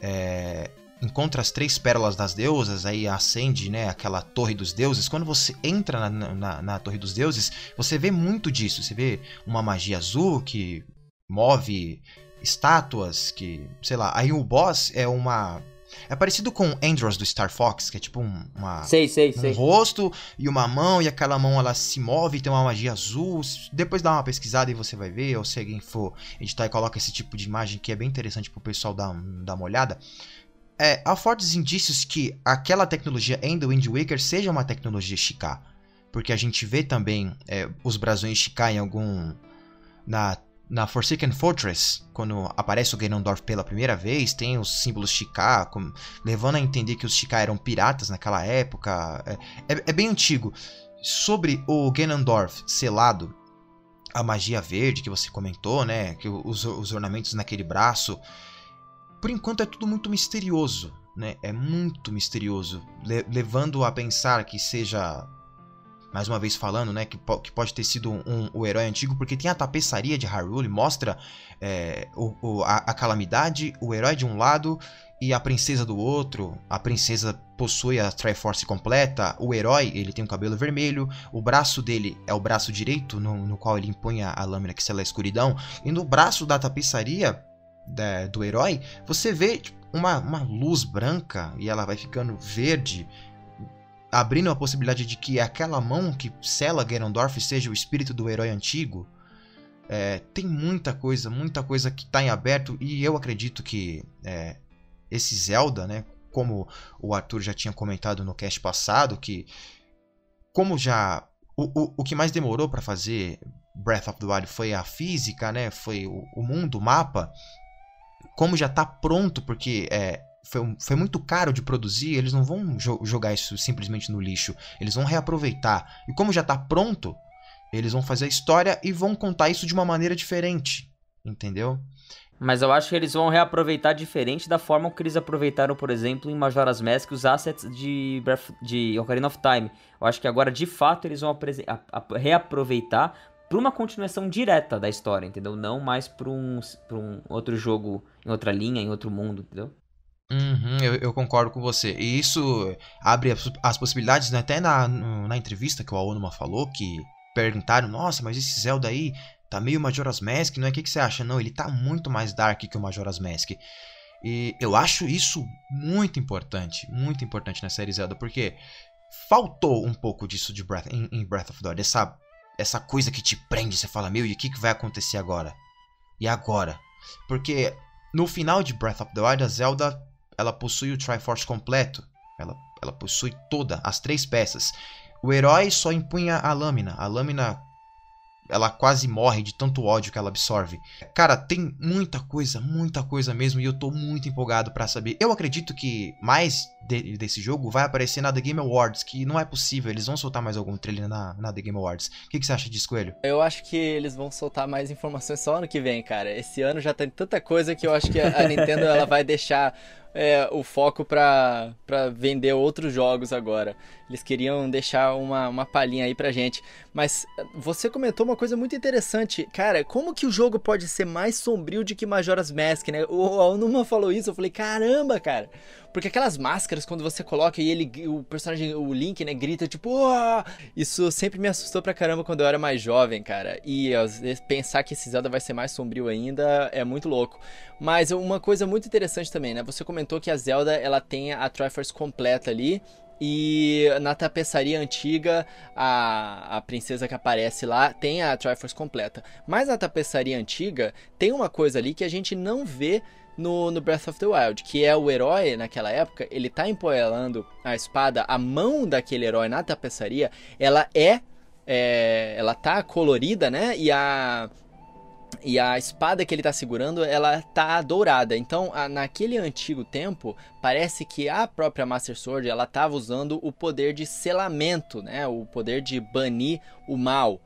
é, encontra as três pérolas das deusas, aí acende né, aquela torre dos deuses. Quando você entra na, na, na, torre dos deuses, você vê muito disso. Você vê uma magia azul que move estátuas, que, sei lá. Aí o boss é uma. É parecido com Andros do Star Fox, que é tipo um, uma, sei, sei, um sei. rosto e uma mão, e aquela mão ela se move e tem uma magia azul. Depois dá uma pesquisada e você vai ver, ou se alguém for editar e coloca esse tipo de imagem que é bem interessante pro pessoal dar, dar uma olhada é, há fortes indícios que aquela tecnologia em The Wind Waker seja uma tecnologia Shiká. Porque a gente vê também é, os brasões Shiká em algum. Na, na Forsaken Fortress, quando aparece o Ganondorf pela primeira vez, tem os símbolos Shiká, levando a entender que os Shiká eram piratas naquela época. É, é, é bem antigo. Sobre o Ganondorf selado, a magia verde que você comentou, né? Que os, os ornamentos naquele braço por enquanto é tudo muito misterioso, né? É muito misterioso, le levando a pensar que seja mais uma vez falando, né, que, po que pode ter sido um, um, o herói antigo, porque tem a tapeçaria de Hyrule, mostra é, o, o, a, a, calamidade, o herói de um lado e a princesa do outro. A princesa possui a Triforce completa, o herói ele tem um cabelo vermelho, o braço dele é o braço direito, no, no qual ele impõe a, a lâmina que sela a escuridão, e no braço da tapeçaria da, do herói, você vê tipo, uma, uma luz branca e ela vai ficando verde, abrindo a possibilidade de que aquela mão que sela Ganondorf seja o espírito do herói antigo. É, tem muita coisa, muita coisa que está em aberto e eu acredito que é, esse Zelda, né, como o Arthur já tinha comentado no cast passado, que como já o, o, o que mais demorou para fazer Breath of the Wild foi a física, né, foi o, o mundo, o mapa, como já está pronto, porque é, foi, foi, muito caro de produzir, eles não vão jo jogar isso simplesmente no lixo. Eles vão reaproveitar. E como já está pronto, eles vão fazer a história e vão contar isso de uma maneira diferente. Entendeu? Mas eu acho que eles vão reaproveitar diferente da forma que eles aproveitaram, por exemplo, em Majora's Mask os assets de, de Ocarina of Time. Eu acho que agora, de fato, eles vão reaproveitar para uma continuação direta da história, entendeu? Não mais para um, pra um outro jogo em outra linha, em outro mundo, entendeu? Uhum, eu, eu, concordo com você. E isso abre as, as possibilidades, né? até na, na entrevista que o Aonuma falou, que perguntaram, nossa, mas esse Zelda aí tá meio Majora's Mask, não é? O que, que você acha? Não, ele tá muito mais dark que o Majora's Mask. E eu acho isso muito importante, muito importante na série Zelda, porque faltou um pouco disso de Breath, em, em Breath of the Wild, essa essa coisa que te prende, você fala, meu, e o que, que vai acontecer agora? E agora? Porque no final de Breath of the Wild, a Zelda, ela possui o Triforce completo. Ela, ela possui toda, as três peças. O herói só empunha a lâmina. A lâmina ela quase morre de tanto ódio que ela absorve. Cara, tem muita coisa, muita coisa mesmo, e eu tô muito empolgado para saber. Eu acredito que mais de, desse jogo vai aparecer na The Game Awards, que não é possível, eles vão soltar mais algum trailer na, na The Game Awards. O que, que você acha disso, Coelho? Eu acho que eles vão soltar mais informações só ano que vem, cara. Esse ano já tem tanta coisa que eu acho que a Nintendo ela vai deixar é, o foco para vender outros jogos agora. Eles queriam deixar uma, uma palhinha aí pra gente. Mas eh, você comentou uma coisa muito interessante. Cara, como que o jogo pode ser mais sombrio do que Majora's Mask, né? O Alnuma falou isso, eu falei, caramba, cara. Porque aquelas máscaras, quando você coloca e ele, o personagem, o Link, né, grita tipo, oh! isso sempre me assustou pra caramba quando eu era mais jovem, cara. E pensar que esse Zelda vai ser mais sombrio ainda é muito louco. Mas uma coisa muito interessante também, né? Você comentou que a Zelda ela tem a Triforce completa ali. E na tapeçaria antiga, a, a princesa que aparece lá tem a Triforce completa. Mas na tapeçaria antiga, tem uma coisa ali que a gente não vê no, no, Breath of the Wild, que é o herói naquela época, ele tá empoelando a espada, a mão daquele herói na tapeçaria, ela é, é, ela tá colorida, né? E a e a espada que ele está segurando, ela tá dourada. Então, a, naquele antigo tempo, parece que a própria Master Sword, ela estava usando o poder de selamento, né? O poder de banir o mal.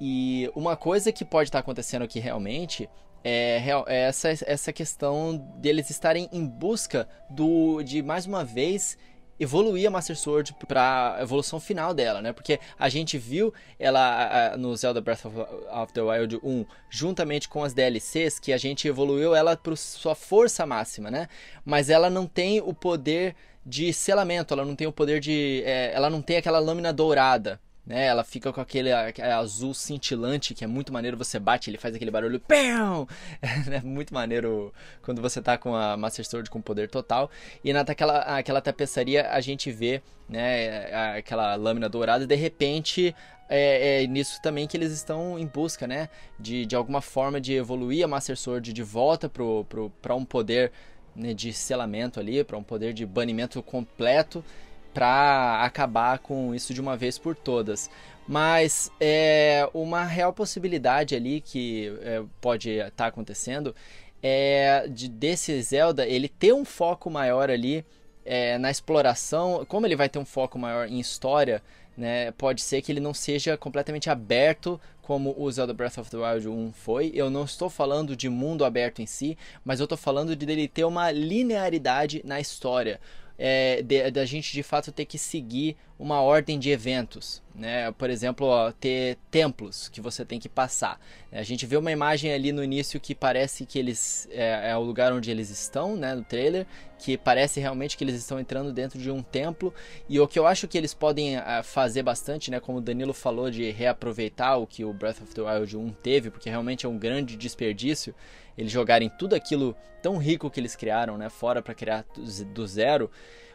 E uma coisa que pode estar tá acontecendo aqui realmente é, é essa, essa questão deles estarem em busca do de mais uma vez evoluir a Master Sword para a evolução final dela, né? Porque a gente viu ela no Zelda Breath of the Wild 1, juntamente com as DLCs, que a gente evoluiu ela para sua força máxima, né? Mas ela não tem o poder de selamento, ela não tem o poder de. É, ela não tem aquela lâmina dourada, né? Ela fica com aquele, azul cintilante que é muito maneiro. Você bate, ele faz aquele barulho, pão! É muito maneiro quando você tá com a Master Sword com poder total. E naquela aquela tapeçaria a gente vê, né? Aquela lâmina dourada. E de repente é, é, nisso também que eles estão em busca, né? De, de alguma forma de evoluir a Master Sword de volta pro, pro, um poder né, de selamento ali, para um poder de banimento completo para acabar com isso de uma vez por todas. Mas é uma real possibilidade ali que é, pode estar tá acontecendo é de, desse Zelda ele ter um foco maior ali é, na exploração. Como ele vai ter um foco maior em história, né, pode ser que ele não seja completamente aberto como o Zelda Breath of the Wild 1 foi. Eu não estou falando de mundo aberto em si, mas eu estou falando de dele ter uma linearidade na história é, da gente de fato ter que seguir uma ordem de eventos, né? Por exemplo, ó, ter templos que você tem que passar. A gente vê uma imagem ali no início que parece que eles é, é, o lugar onde eles estão, né? No trailer, que parece realmente que eles estão entrando dentro de um templo. E o que eu acho que eles podem uh, fazer bastante, né? Como o Danilo falou de reaproveitar o que o Breath of the Wild 1 teve, porque realmente é um grande desperdício eles jogarem tudo aquilo tão rico que eles criaram, né, fora para criar do zero,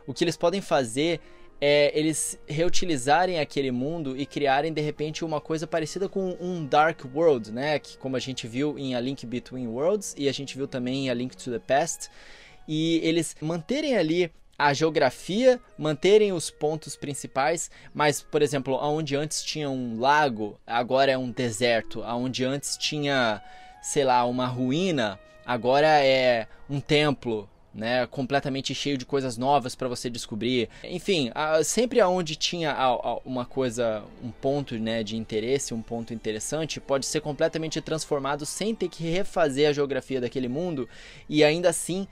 o que eles podem fazer é eles reutilizarem aquele mundo e criarem de repente uma coisa parecida com um Dark World, né, que como a gente viu em A Link Between Worlds e a gente viu também em A Link to the Past, e eles manterem ali a geografia, manterem os pontos principais, mas, por exemplo, aonde antes tinha um lago, agora é um deserto, aonde antes tinha sei lá, uma ruína, agora é um templo, né, completamente cheio de coisas novas para você descobrir. Enfim, sempre aonde tinha uma coisa, um ponto, né, de interesse, um ponto interessante, pode ser completamente transformado sem ter que refazer a geografia daquele mundo e ainda assim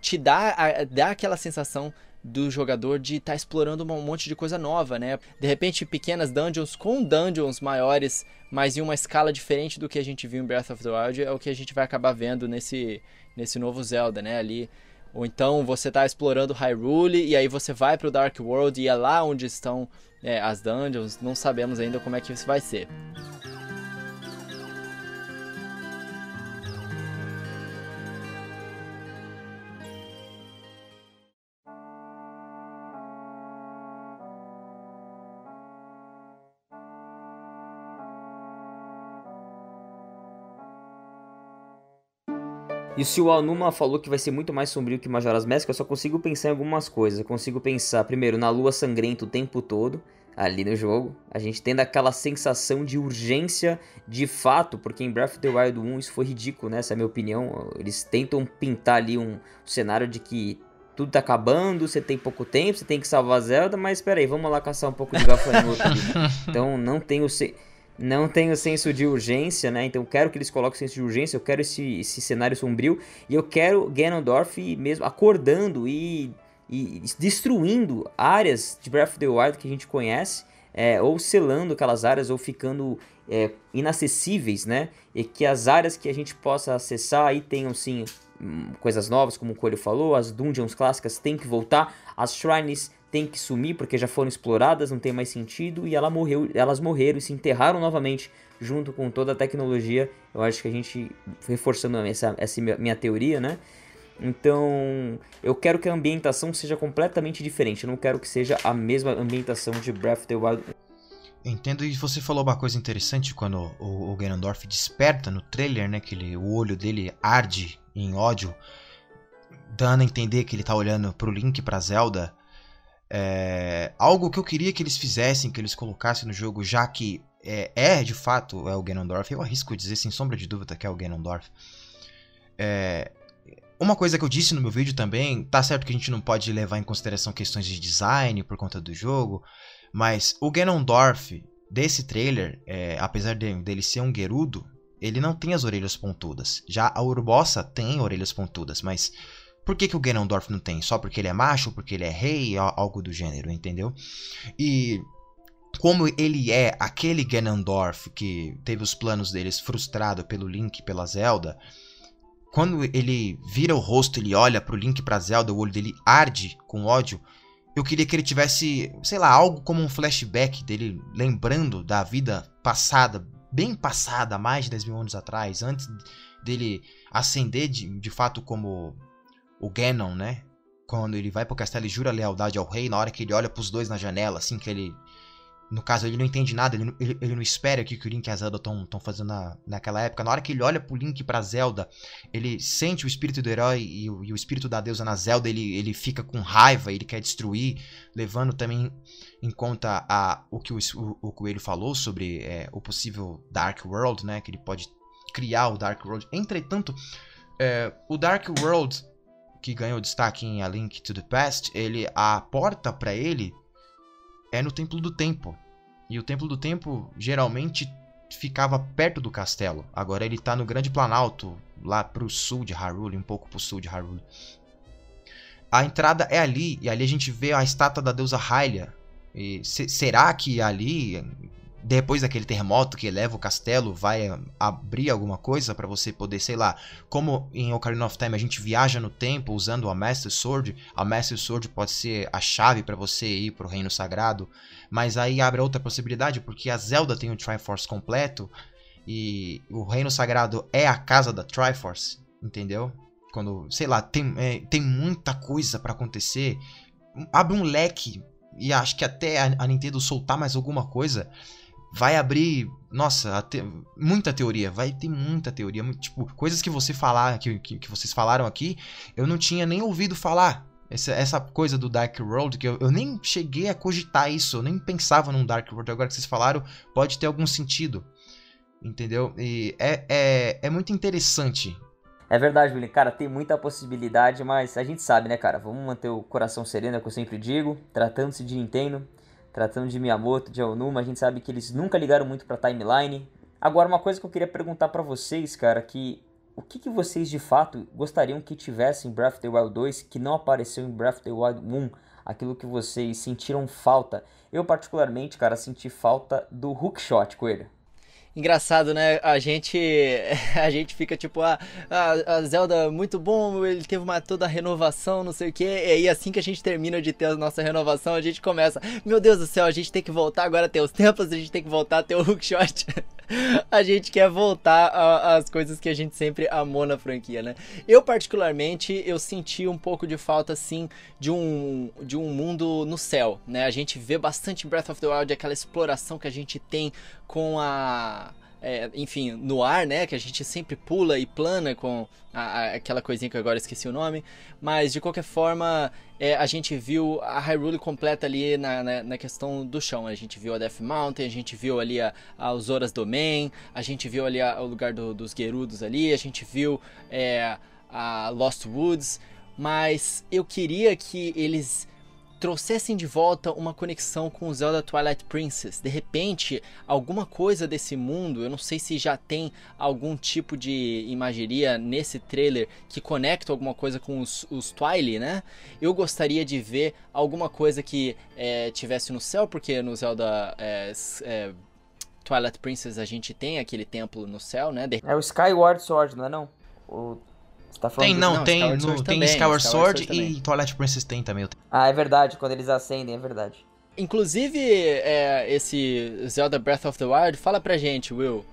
te dá, dá aquela sensação do jogador de estar tá explorando um monte de coisa nova, né? De repente, pequenas dungeons com dungeons maiores, mas em uma escala diferente do que a gente viu em Breath of the Wild, é o que a gente vai acabar vendo nesse, nesse novo Zelda, né? Ali. Ou então você está explorando Hyrule e aí você vai para o Dark World e é lá onde estão é, as dungeons. Não sabemos ainda como é que isso vai ser. E se o Alnuma falou que vai ser muito mais sombrio que Majora's Mask, eu só consigo pensar em algumas coisas. Eu consigo pensar, primeiro, na lua sangrenta o tempo todo, ali no jogo. A gente tendo aquela sensação de urgência de fato, porque em Breath of the Wild 1 isso foi ridículo, né? Essa é a minha opinião. Eles tentam pintar ali um cenário de que tudo tá acabando, você tem pouco tempo, você tem que salvar Zelda, mas espera aí, vamos lá caçar um pouco de gafanhoto. Então não tem o... Se não tenho senso de urgência, né? Então quero que eles coloquem senso de urgência, eu quero esse, esse cenário sombrio e eu quero Ganondorf mesmo acordando e, e destruindo áreas de Breath of the Wild que a gente conhece, é, ou selando aquelas áreas, ou ficando é, inacessíveis, né? E que as áreas que a gente possa acessar aí tenham sim hum, coisas novas, como o Coelho falou, as dungeons clássicas têm que voltar, as shrines têm que sumir porque já foram exploradas, não tem mais sentido, e ela morreu, elas morreram e se enterraram novamente junto com toda a tecnologia. Eu acho que a gente, reforçando essa, essa minha teoria, né? Então, eu quero que a ambientação seja completamente diferente. Eu não quero que seja a mesma ambientação de Breath of the Wild. Entendo, e você falou uma coisa interessante quando o, o Ganondorf desperta no trailer, né? Que ele, o olho dele arde em ódio, dando a entender que ele tá olhando pro Link pra Zelda. É, algo que eu queria que eles fizessem, que eles colocassem no jogo, já que é, é de fato é o Ganondorf, eu arrisco dizer sem sombra de dúvida que é o Ganondorf. É, uma coisa que eu disse no meu vídeo também, tá certo que a gente não pode levar em consideração questões de design por conta do jogo, mas o Ganondorf desse trailer, é, apesar de, dele ser um Gerudo, ele não tem as orelhas pontudas. Já a Urbosa tem orelhas pontudas, mas por que, que o Ganondorf não tem? Só porque ele é macho, porque ele é rei, algo do gênero, entendeu? E como ele é aquele Ganondorf que teve os planos deles frustrado pelo Link, pela Zelda, quando ele vira o rosto, ele olha pro Link e pra Zelda, o olho dele arde com ódio. Eu queria que ele tivesse, sei lá, algo como um flashback dele lembrando da vida passada, bem passada, mais de 10 mil anos atrás, antes dele ascender de, de fato como o Ganon, né? Quando ele vai pro castelo e jura lealdade ao rei, na hora que ele olha pros dois na janela, assim que ele no caso, ele não entende nada, ele, ele, ele não espera que o Link e a Zelda estão fazendo na, naquela época. Na hora que ele olha pro Link e pra Zelda, ele sente o espírito do herói e o, e o espírito da deusa na Zelda, ele, ele fica com raiva, ele quer destruir, levando também em conta a, o que o, o, o Coelho falou sobre é, o possível Dark World, né? Que ele pode criar o Dark World. Entretanto, é, o Dark World que ganhou destaque em A Link to the Past, ele a porta para ele é no Templo do Tempo. E o Templo do Tempo geralmente ficava perto do castelo. Agora ele está no Grande Planalto, lá pro sul de Hyrule, um pouco pro sul de Hyrule. A entrada é ali, e ali a gente vê a estátua da deusa Hylia. E será que ali depois daquele terremoto que leva o castelo, vai abrir alguma coisa para você poder, sei lá, como em Ocarina of Time a gente viaja no tempo usando a Master Sword, a Master Sword pode ser a chave para você ir pro Reino Sagrado, mas aí abre outra possibilidade porque a Zelda tem o Triforce completo e o Reino Sagrado é a casa da Triforce, entendeu? Quando, sei lá, tem, é, tem muita coisa para acontecer, abre um leque e acho que até a Nintendo soltar mais alguma coisa, vai abrir, nossa, te, muita teoria, vai ter muita teoria, tipo, coisas que você falar, que, que, que, vocês falaram aqui, eu não tinha nem ouvido falar. Essa, essa coisa do Dark World, que eu, eu nem cheguei a cogitar isso, eu nem pensava num Dark World, agora que vocês falaram, pode ter algum sentido. Entendeu? E é, é, é muito interessante é verdade, William. Cara, tem muita possibilidade, mas a gente sabe, né, cara? Vamos manter o coração sereno, é o que eu sempre digo. Tratando-se de Nintendo, tratando de Miyamoto, de Aonuma, a gente sabe que eles nunca ligaram muito pra timeline. Agora, uma coisa que eu queria perguntar para vocês, cara, que o que, que, vocês de fato gostariam que tivesse em Breath of the Wild 2 que não apareceu em Breath of the Wild 1? Aquilo que vocês sentiram falta. Eu, particularmente, cara, senti falta do hookshot, Coelho. Engraçado, né? A gente a gente fica tipo, ah, a, a Zelda muito bom, ele teve uma toda renovação, não sei o que. E assim que a gente termina de ter a nossa renovação, a gente começa, meu Deus do céu, a gente tem que voltar agora a ter os templos, a gente tem que voltar a ter o hookshot. a gente quer voltar às coisas que a gente sempre amou na franquia, né? Eu particularmente eu senti um pouco de falta assim de um de um mundo no céu, né? A gente vê bastante Breath of the Wild aquela exploração que a gente tem com a é, enfim, no ar, né? Que a gente sempre pula e plana com a, a, aquela coisinha que eu agora esqueci o nome. Mas de qualquer forma, é, a gente viu a Hyrule completa ali na, na, na, questão do chão. A gente viu a Death Mountain, a gente viu ali a, os Zoras Domain, a gente viu ali o lugar do, dos Gerudos ali, a gente viu é, a Lost Woods. Mas eu queria que eles trouxessem de volta uma conexão com o Zelda Twilight Princess. De repente, alguma coisa desse mundo, eu não sei se já tem algum tipo de imageria nesse trailer que conecta alguma coisa com os, os Twilight, né? Eu gostaria de ver alguma coisa que é, tivesse no céu, porque no Zelda é, é, Twilight Princess a gente tem aquele templo no céu, né? De... É o Skyward Sword, não é não? O tá tem, não, não, tem, Skyward no, tem Skyward Sword, Sword e Twilight Princess tem também. Ah, é verdade, quando eles acendem, é verdade. Inclusive, é, esse Zelda Breath of the Wild, fala pra gente, Will.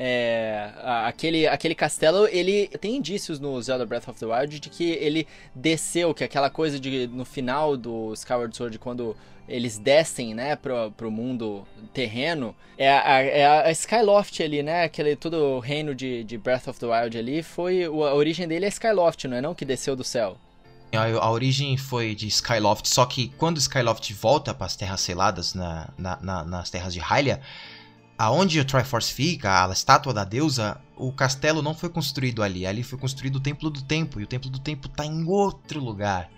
É, aquele, aquele castelo, ele tem indícios no Zelda Breath of the Wild de que ele desceu, que aquela coisa de no final do Skyward Sword, quando eles descem, né, pro, pro mundo terreno, é a, é a Skyloft ali, né, aquele todo o reino de, de Breath of the Wild ali, foi, a origem dele é Skyloft, não é não, que desceu do céu? A, a origem foi de Skyloft, só que quando Skyloft volta para as Terras Seladas, na, na, na, nas Terras de Hylia, aonde o Triforce fica, a estátua da deusa, o castelo não foi construído ali, ali foi construído o Templo do Tempo, e o Templo do Tempo está em outro lugar.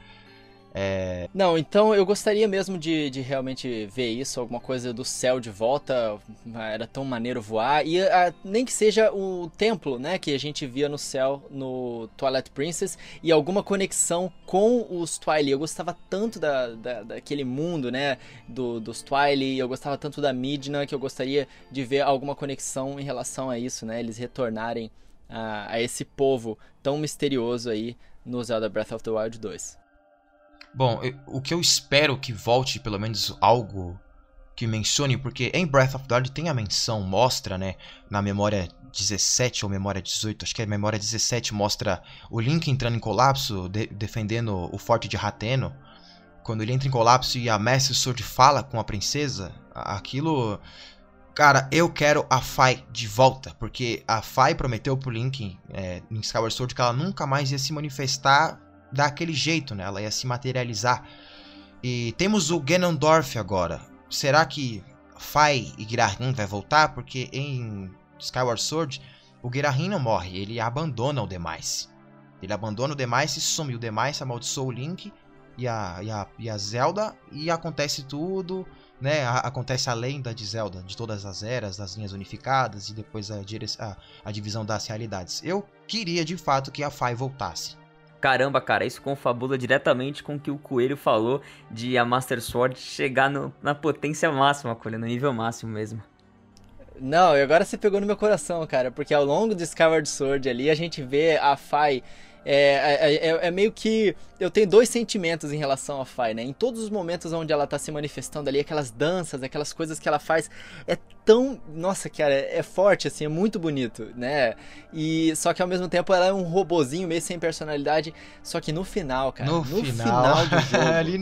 É... Não, então eu gostaria mesmo de, de realmente ver isso, alguma coisa do céu de volta. Era tão maneiro voar. E a, ah, nem que seja o templo, né? Que a gente via no céu no Twilight Princess. E alguma conexão com os Twilight. Eu gostava tanto da, da, daquele mundo, né? Do, dos Twilight. Eu gostava tanto da Midna que eu gostaria de ver alguma conexão em relação a isso, né? Eles retornarem a, a esse povo tão misterioso aí no Zelda Breath of the Wild 2. Bom, eu, o que eu espero que volte pelo menos algo que mencione, porque em Breath of the Wild tem a menção, mostra, né, na memória 17 ou memória 18, acho que é memória 17, mostra o Link entrando em colapso, de, defendendo o forte de Rateno. Quando ele entra em colapso e a Master Sword fala com a princesa, aquilo. Cara, eu quero a Fai de volta, porque a Fai prometeu pro Link é, em Skyward Sword que ela nunca mais ia se manifestar daquele jeito, né? Ela ia se materializar. E temos o Ganondorf agora. Será que Fai e Girahim vai voltar? Porque em Skyward Sword, o Girahim não morre, ele abandona o demais. Ele abandona o demais e some. O demais amaldiçoa o Link e a, e a, e a Zelda e acontece tudo, né? A, acontece a lenda de Zelda, de todas as eras, das linhas unificadas e depois a, a, a divisão das realidades. Eu queria de fato que a Fai voltasse. Caramba, cara, isso confabula diretamente com o que o Coelho falou de a Master Sword chegar no, na potência máxima, Coelho, no nível máximo mesmo. Não, e agora você pegou no meu coração, cara, porque ao longo do Skyward Sword ali a gente vê a Fai é, é, é, é, meio que. Eu tenho dois sentimentos em relação a Fai, né? Em todos os momentos onde ela tá se manifestando ali, aquelas danças, aquelas coisas que ela faz, é tão. Nossa, cara, é forte, assim, é muito bonito, né? E só que ao mesmo tempo ela é um robozinho meio sem personalidade. Só que no final, cara, no, no final. final do jogo.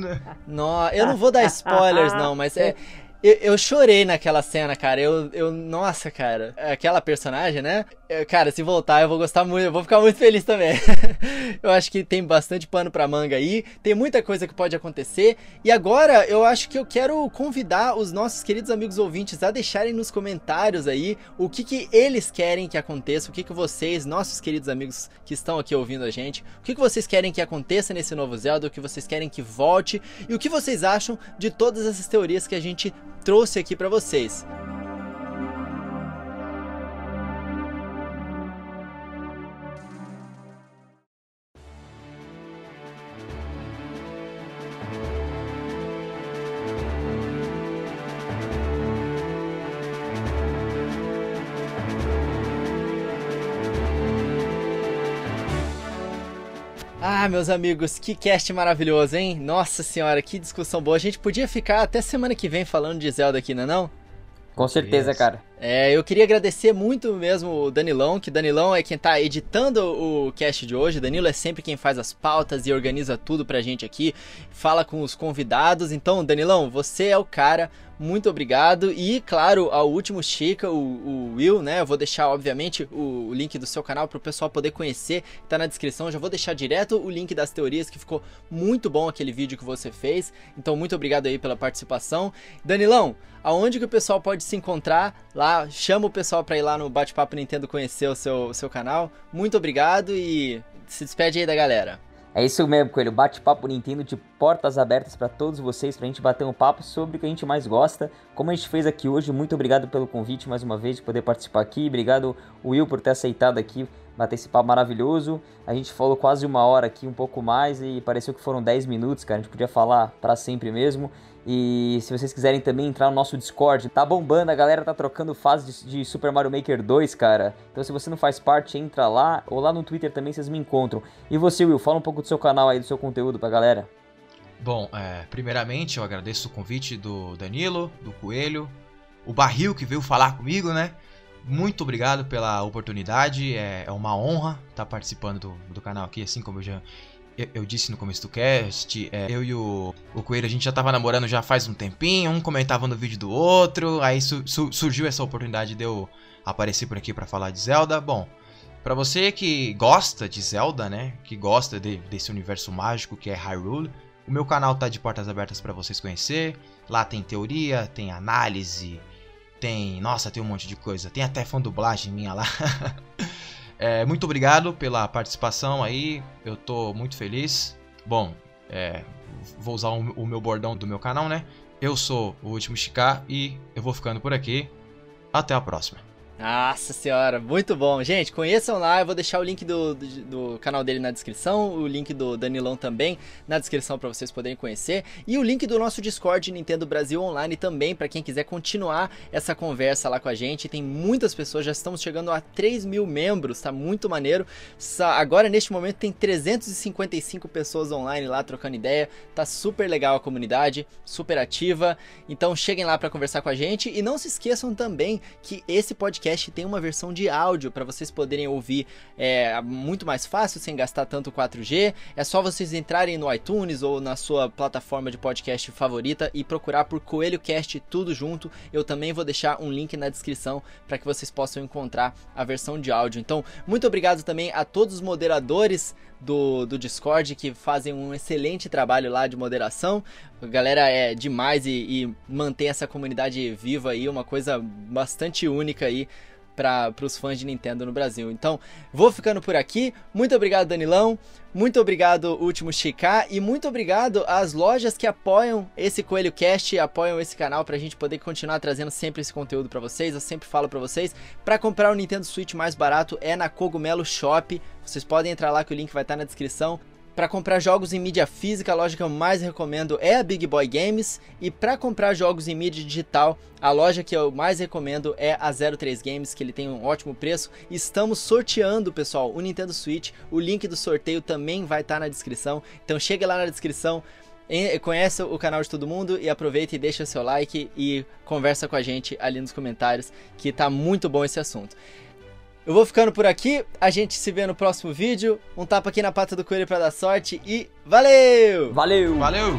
no... No, eu não vou dar spoilers, não, mas é. Eu, eu, chorei naquela cena, cara. Eu, eu, nossa, cara. Aquela personagem, né? Eu, cara, se voltar, eu vou gostar muito. Eu vou ficar muito feliz também. eu acho que tem bastante pano pra manga aí. Tem muita coisa que pode acontecer. E agora, eu acho que eu quero convidar os nossos queridos amigos ouvintes a deixarem nos comentários aí o que, que eles querem que aconteça. O que, que vocês, nossos queridos amigos que estão aqui ouvindo a gente, o que, que vocês querem que aconteça nesse novo Zelda. O que vocês querem que volte. E o que vocês acham de todas essas teorias que a gente trouxe aqui para vocês. Ah, meus amigos, que cast maravilhoso, hein? Nossa senhora, que discussão boa. A gente podia ficar até semana que vem falando de Zelda aqui, não é não? Com certeza, cara. É, eu queria agradecer muito mesmo o Danilão, que Danilão é quem tá editando o cast de hoje. Danilo é sempre quem faz as pautas e organiza tudo pra gente aqui, fala com os convidados. Então, Danilão, você é o cara. Muito obrigado. E, claro, ao último Chica, o, o Will, né? Eu vou deixar, obviamente, o, o link do seu canal para o pessoal poder conhecer. Tá na descrição. Já vou deixar direto o link das teorias, que ficou muito bom aquele vídeo que você fez. Então, muito obrigado aí pela participação. Danilão, aonde que o pessoal pode se encontrar lá lá, chama o pessoal para ir lá no Bate-Papo Nintendo conhecer o seu, seu canal. Muito obrigado e se despede aí da galera. É isso mesmo, Coelho. Bate-papo Nintendo de portas abertas para todos vocês, pra gente bater um papo sobre o que a gente mais gosta. Como a gente fez aqui hoje, muito obrigado pelo convite mais uma vez de poder participar aqui. Obrigado, Will, por ter aceitado aqui bater esse papo maravilhoso. A gente falou quase uma hora aqui, um pouco mais, e pareceu que foram 10 minutos, cara. A gente podia falar para sempre mesmo. E se vocês quiserem também entrar no nosso Discord, tá bombando, a galera tá trocando fase de, de, Super Mario Maker 2, cara. Então se você não faz parte, entra lá, ou lá no Twitter também vocês me encontram. E você, Will, fala um pouco do seu canal aí, do seu conteúdo pra galera. Bom, é, primeiramente eu agradeço o convite do Danilo, do Coelho, o Barril que veio falar comigo, né? Muito obrigado pela oportunidade, é, é uma honra estar participando do, do canal aqui, assim como eu já eu, eu, disse no começo do cast, é, eu e o, o Coelho, a gente já tava namorando já faz um tempinho, um comentava no vídeo do outro, aí su, su, surgiu essa oportunidade de eu aparecer por aqui para falar de Zelda. Bom, para você que gosta de Zelda, né, que gosta de, desse universo mágico que é Hyrule, o meu canal tá de portas abertas para vocês conhecer. Lá tem teoria, tem análise, tem, nossa, tem um monte de coisa. Tem até fã dublagem minha lá. É, muito obrigado pela participação aí, eu tô muito feliz. Bom, é, vou usar o, meu bordão do meu canal, né? Eu sou o último Chicar e eu vou ficando por aqui. Até a próxima. Nossa senhora, muito bom. Gente, conheçam lá, eu vou deixar o link do, do, do canal dele na descrição, o link do Danilão também na descrição para vocês poderem conhecer, e o link do nosso Discord Nintendo Brasil Online também, para quem quiser continuar essa conversa lá com a gente. Tem muitas pessoas, já estamos chegando a 3 mil membros, tá muito maneiro. Agora, neste momento, tem 355 pessoas online lá trocando ideia, tá super legal a comunidade, super ativa. Então cheguem lá para conversar com a gente, e não se esqueçam também que esse podcast podcast tem uma versão de áudio para vocês poderem ouvir é, muito mais fácil, sem gastar tanto 4G. É só vocês entrarem no iTunes ou na sua plataforma de podcast favorita e procurar por Coelho Cast tudo junto. Eu também vou deixar um link na descrição para que vocês possam encontrar a versão de áudio. Então, muito obrigado também a todos os moderadores do, do Discord que fazem um excelente trabalho lá de moderação. A galera é demais e, e mantém essa comunidade viva aí, uma coisa bastante única aí para os fãs de Nintendo no Brasil. Então, vou ficando por aqui. Muito obrigado, Danilão. Muito obrigado, Último Chicar. E muito obrigado às lojas que apoiam esse Coelho Cast, apoiam esse canal para a gente poder continuar trazendo sempre esse conteúdo para vocês. Eu sempre falo para vocês, para comprar o Nintendo Switch mais barato é na Cogumelo Shop. Vocês podem entrar lá que o link vai estar na descrição. Para comprar jogos em mídia física, a loja que eu mais recomendo é a Big Boy Games. E para comprar jogos em mídia digital, a loja que eu mais recomendo é a 03 Games, que ele tem um ótimo preço. Estamos sorteando, pessoal, o Nintendo Switch. O link do sorteio também vai estar tá na descrição. Então chega lá na descrição, conheça o canal de todo mundo e aproveita e deixa seu like e conversa com a gente ali nos comentários, que tá muito bom esse assunto. Eu vou ficando por aqui, a gente se vê no próximo vídeo. Um tapa aqui na pata do coelho para dar sorte e valeu! Valeu! Valeu!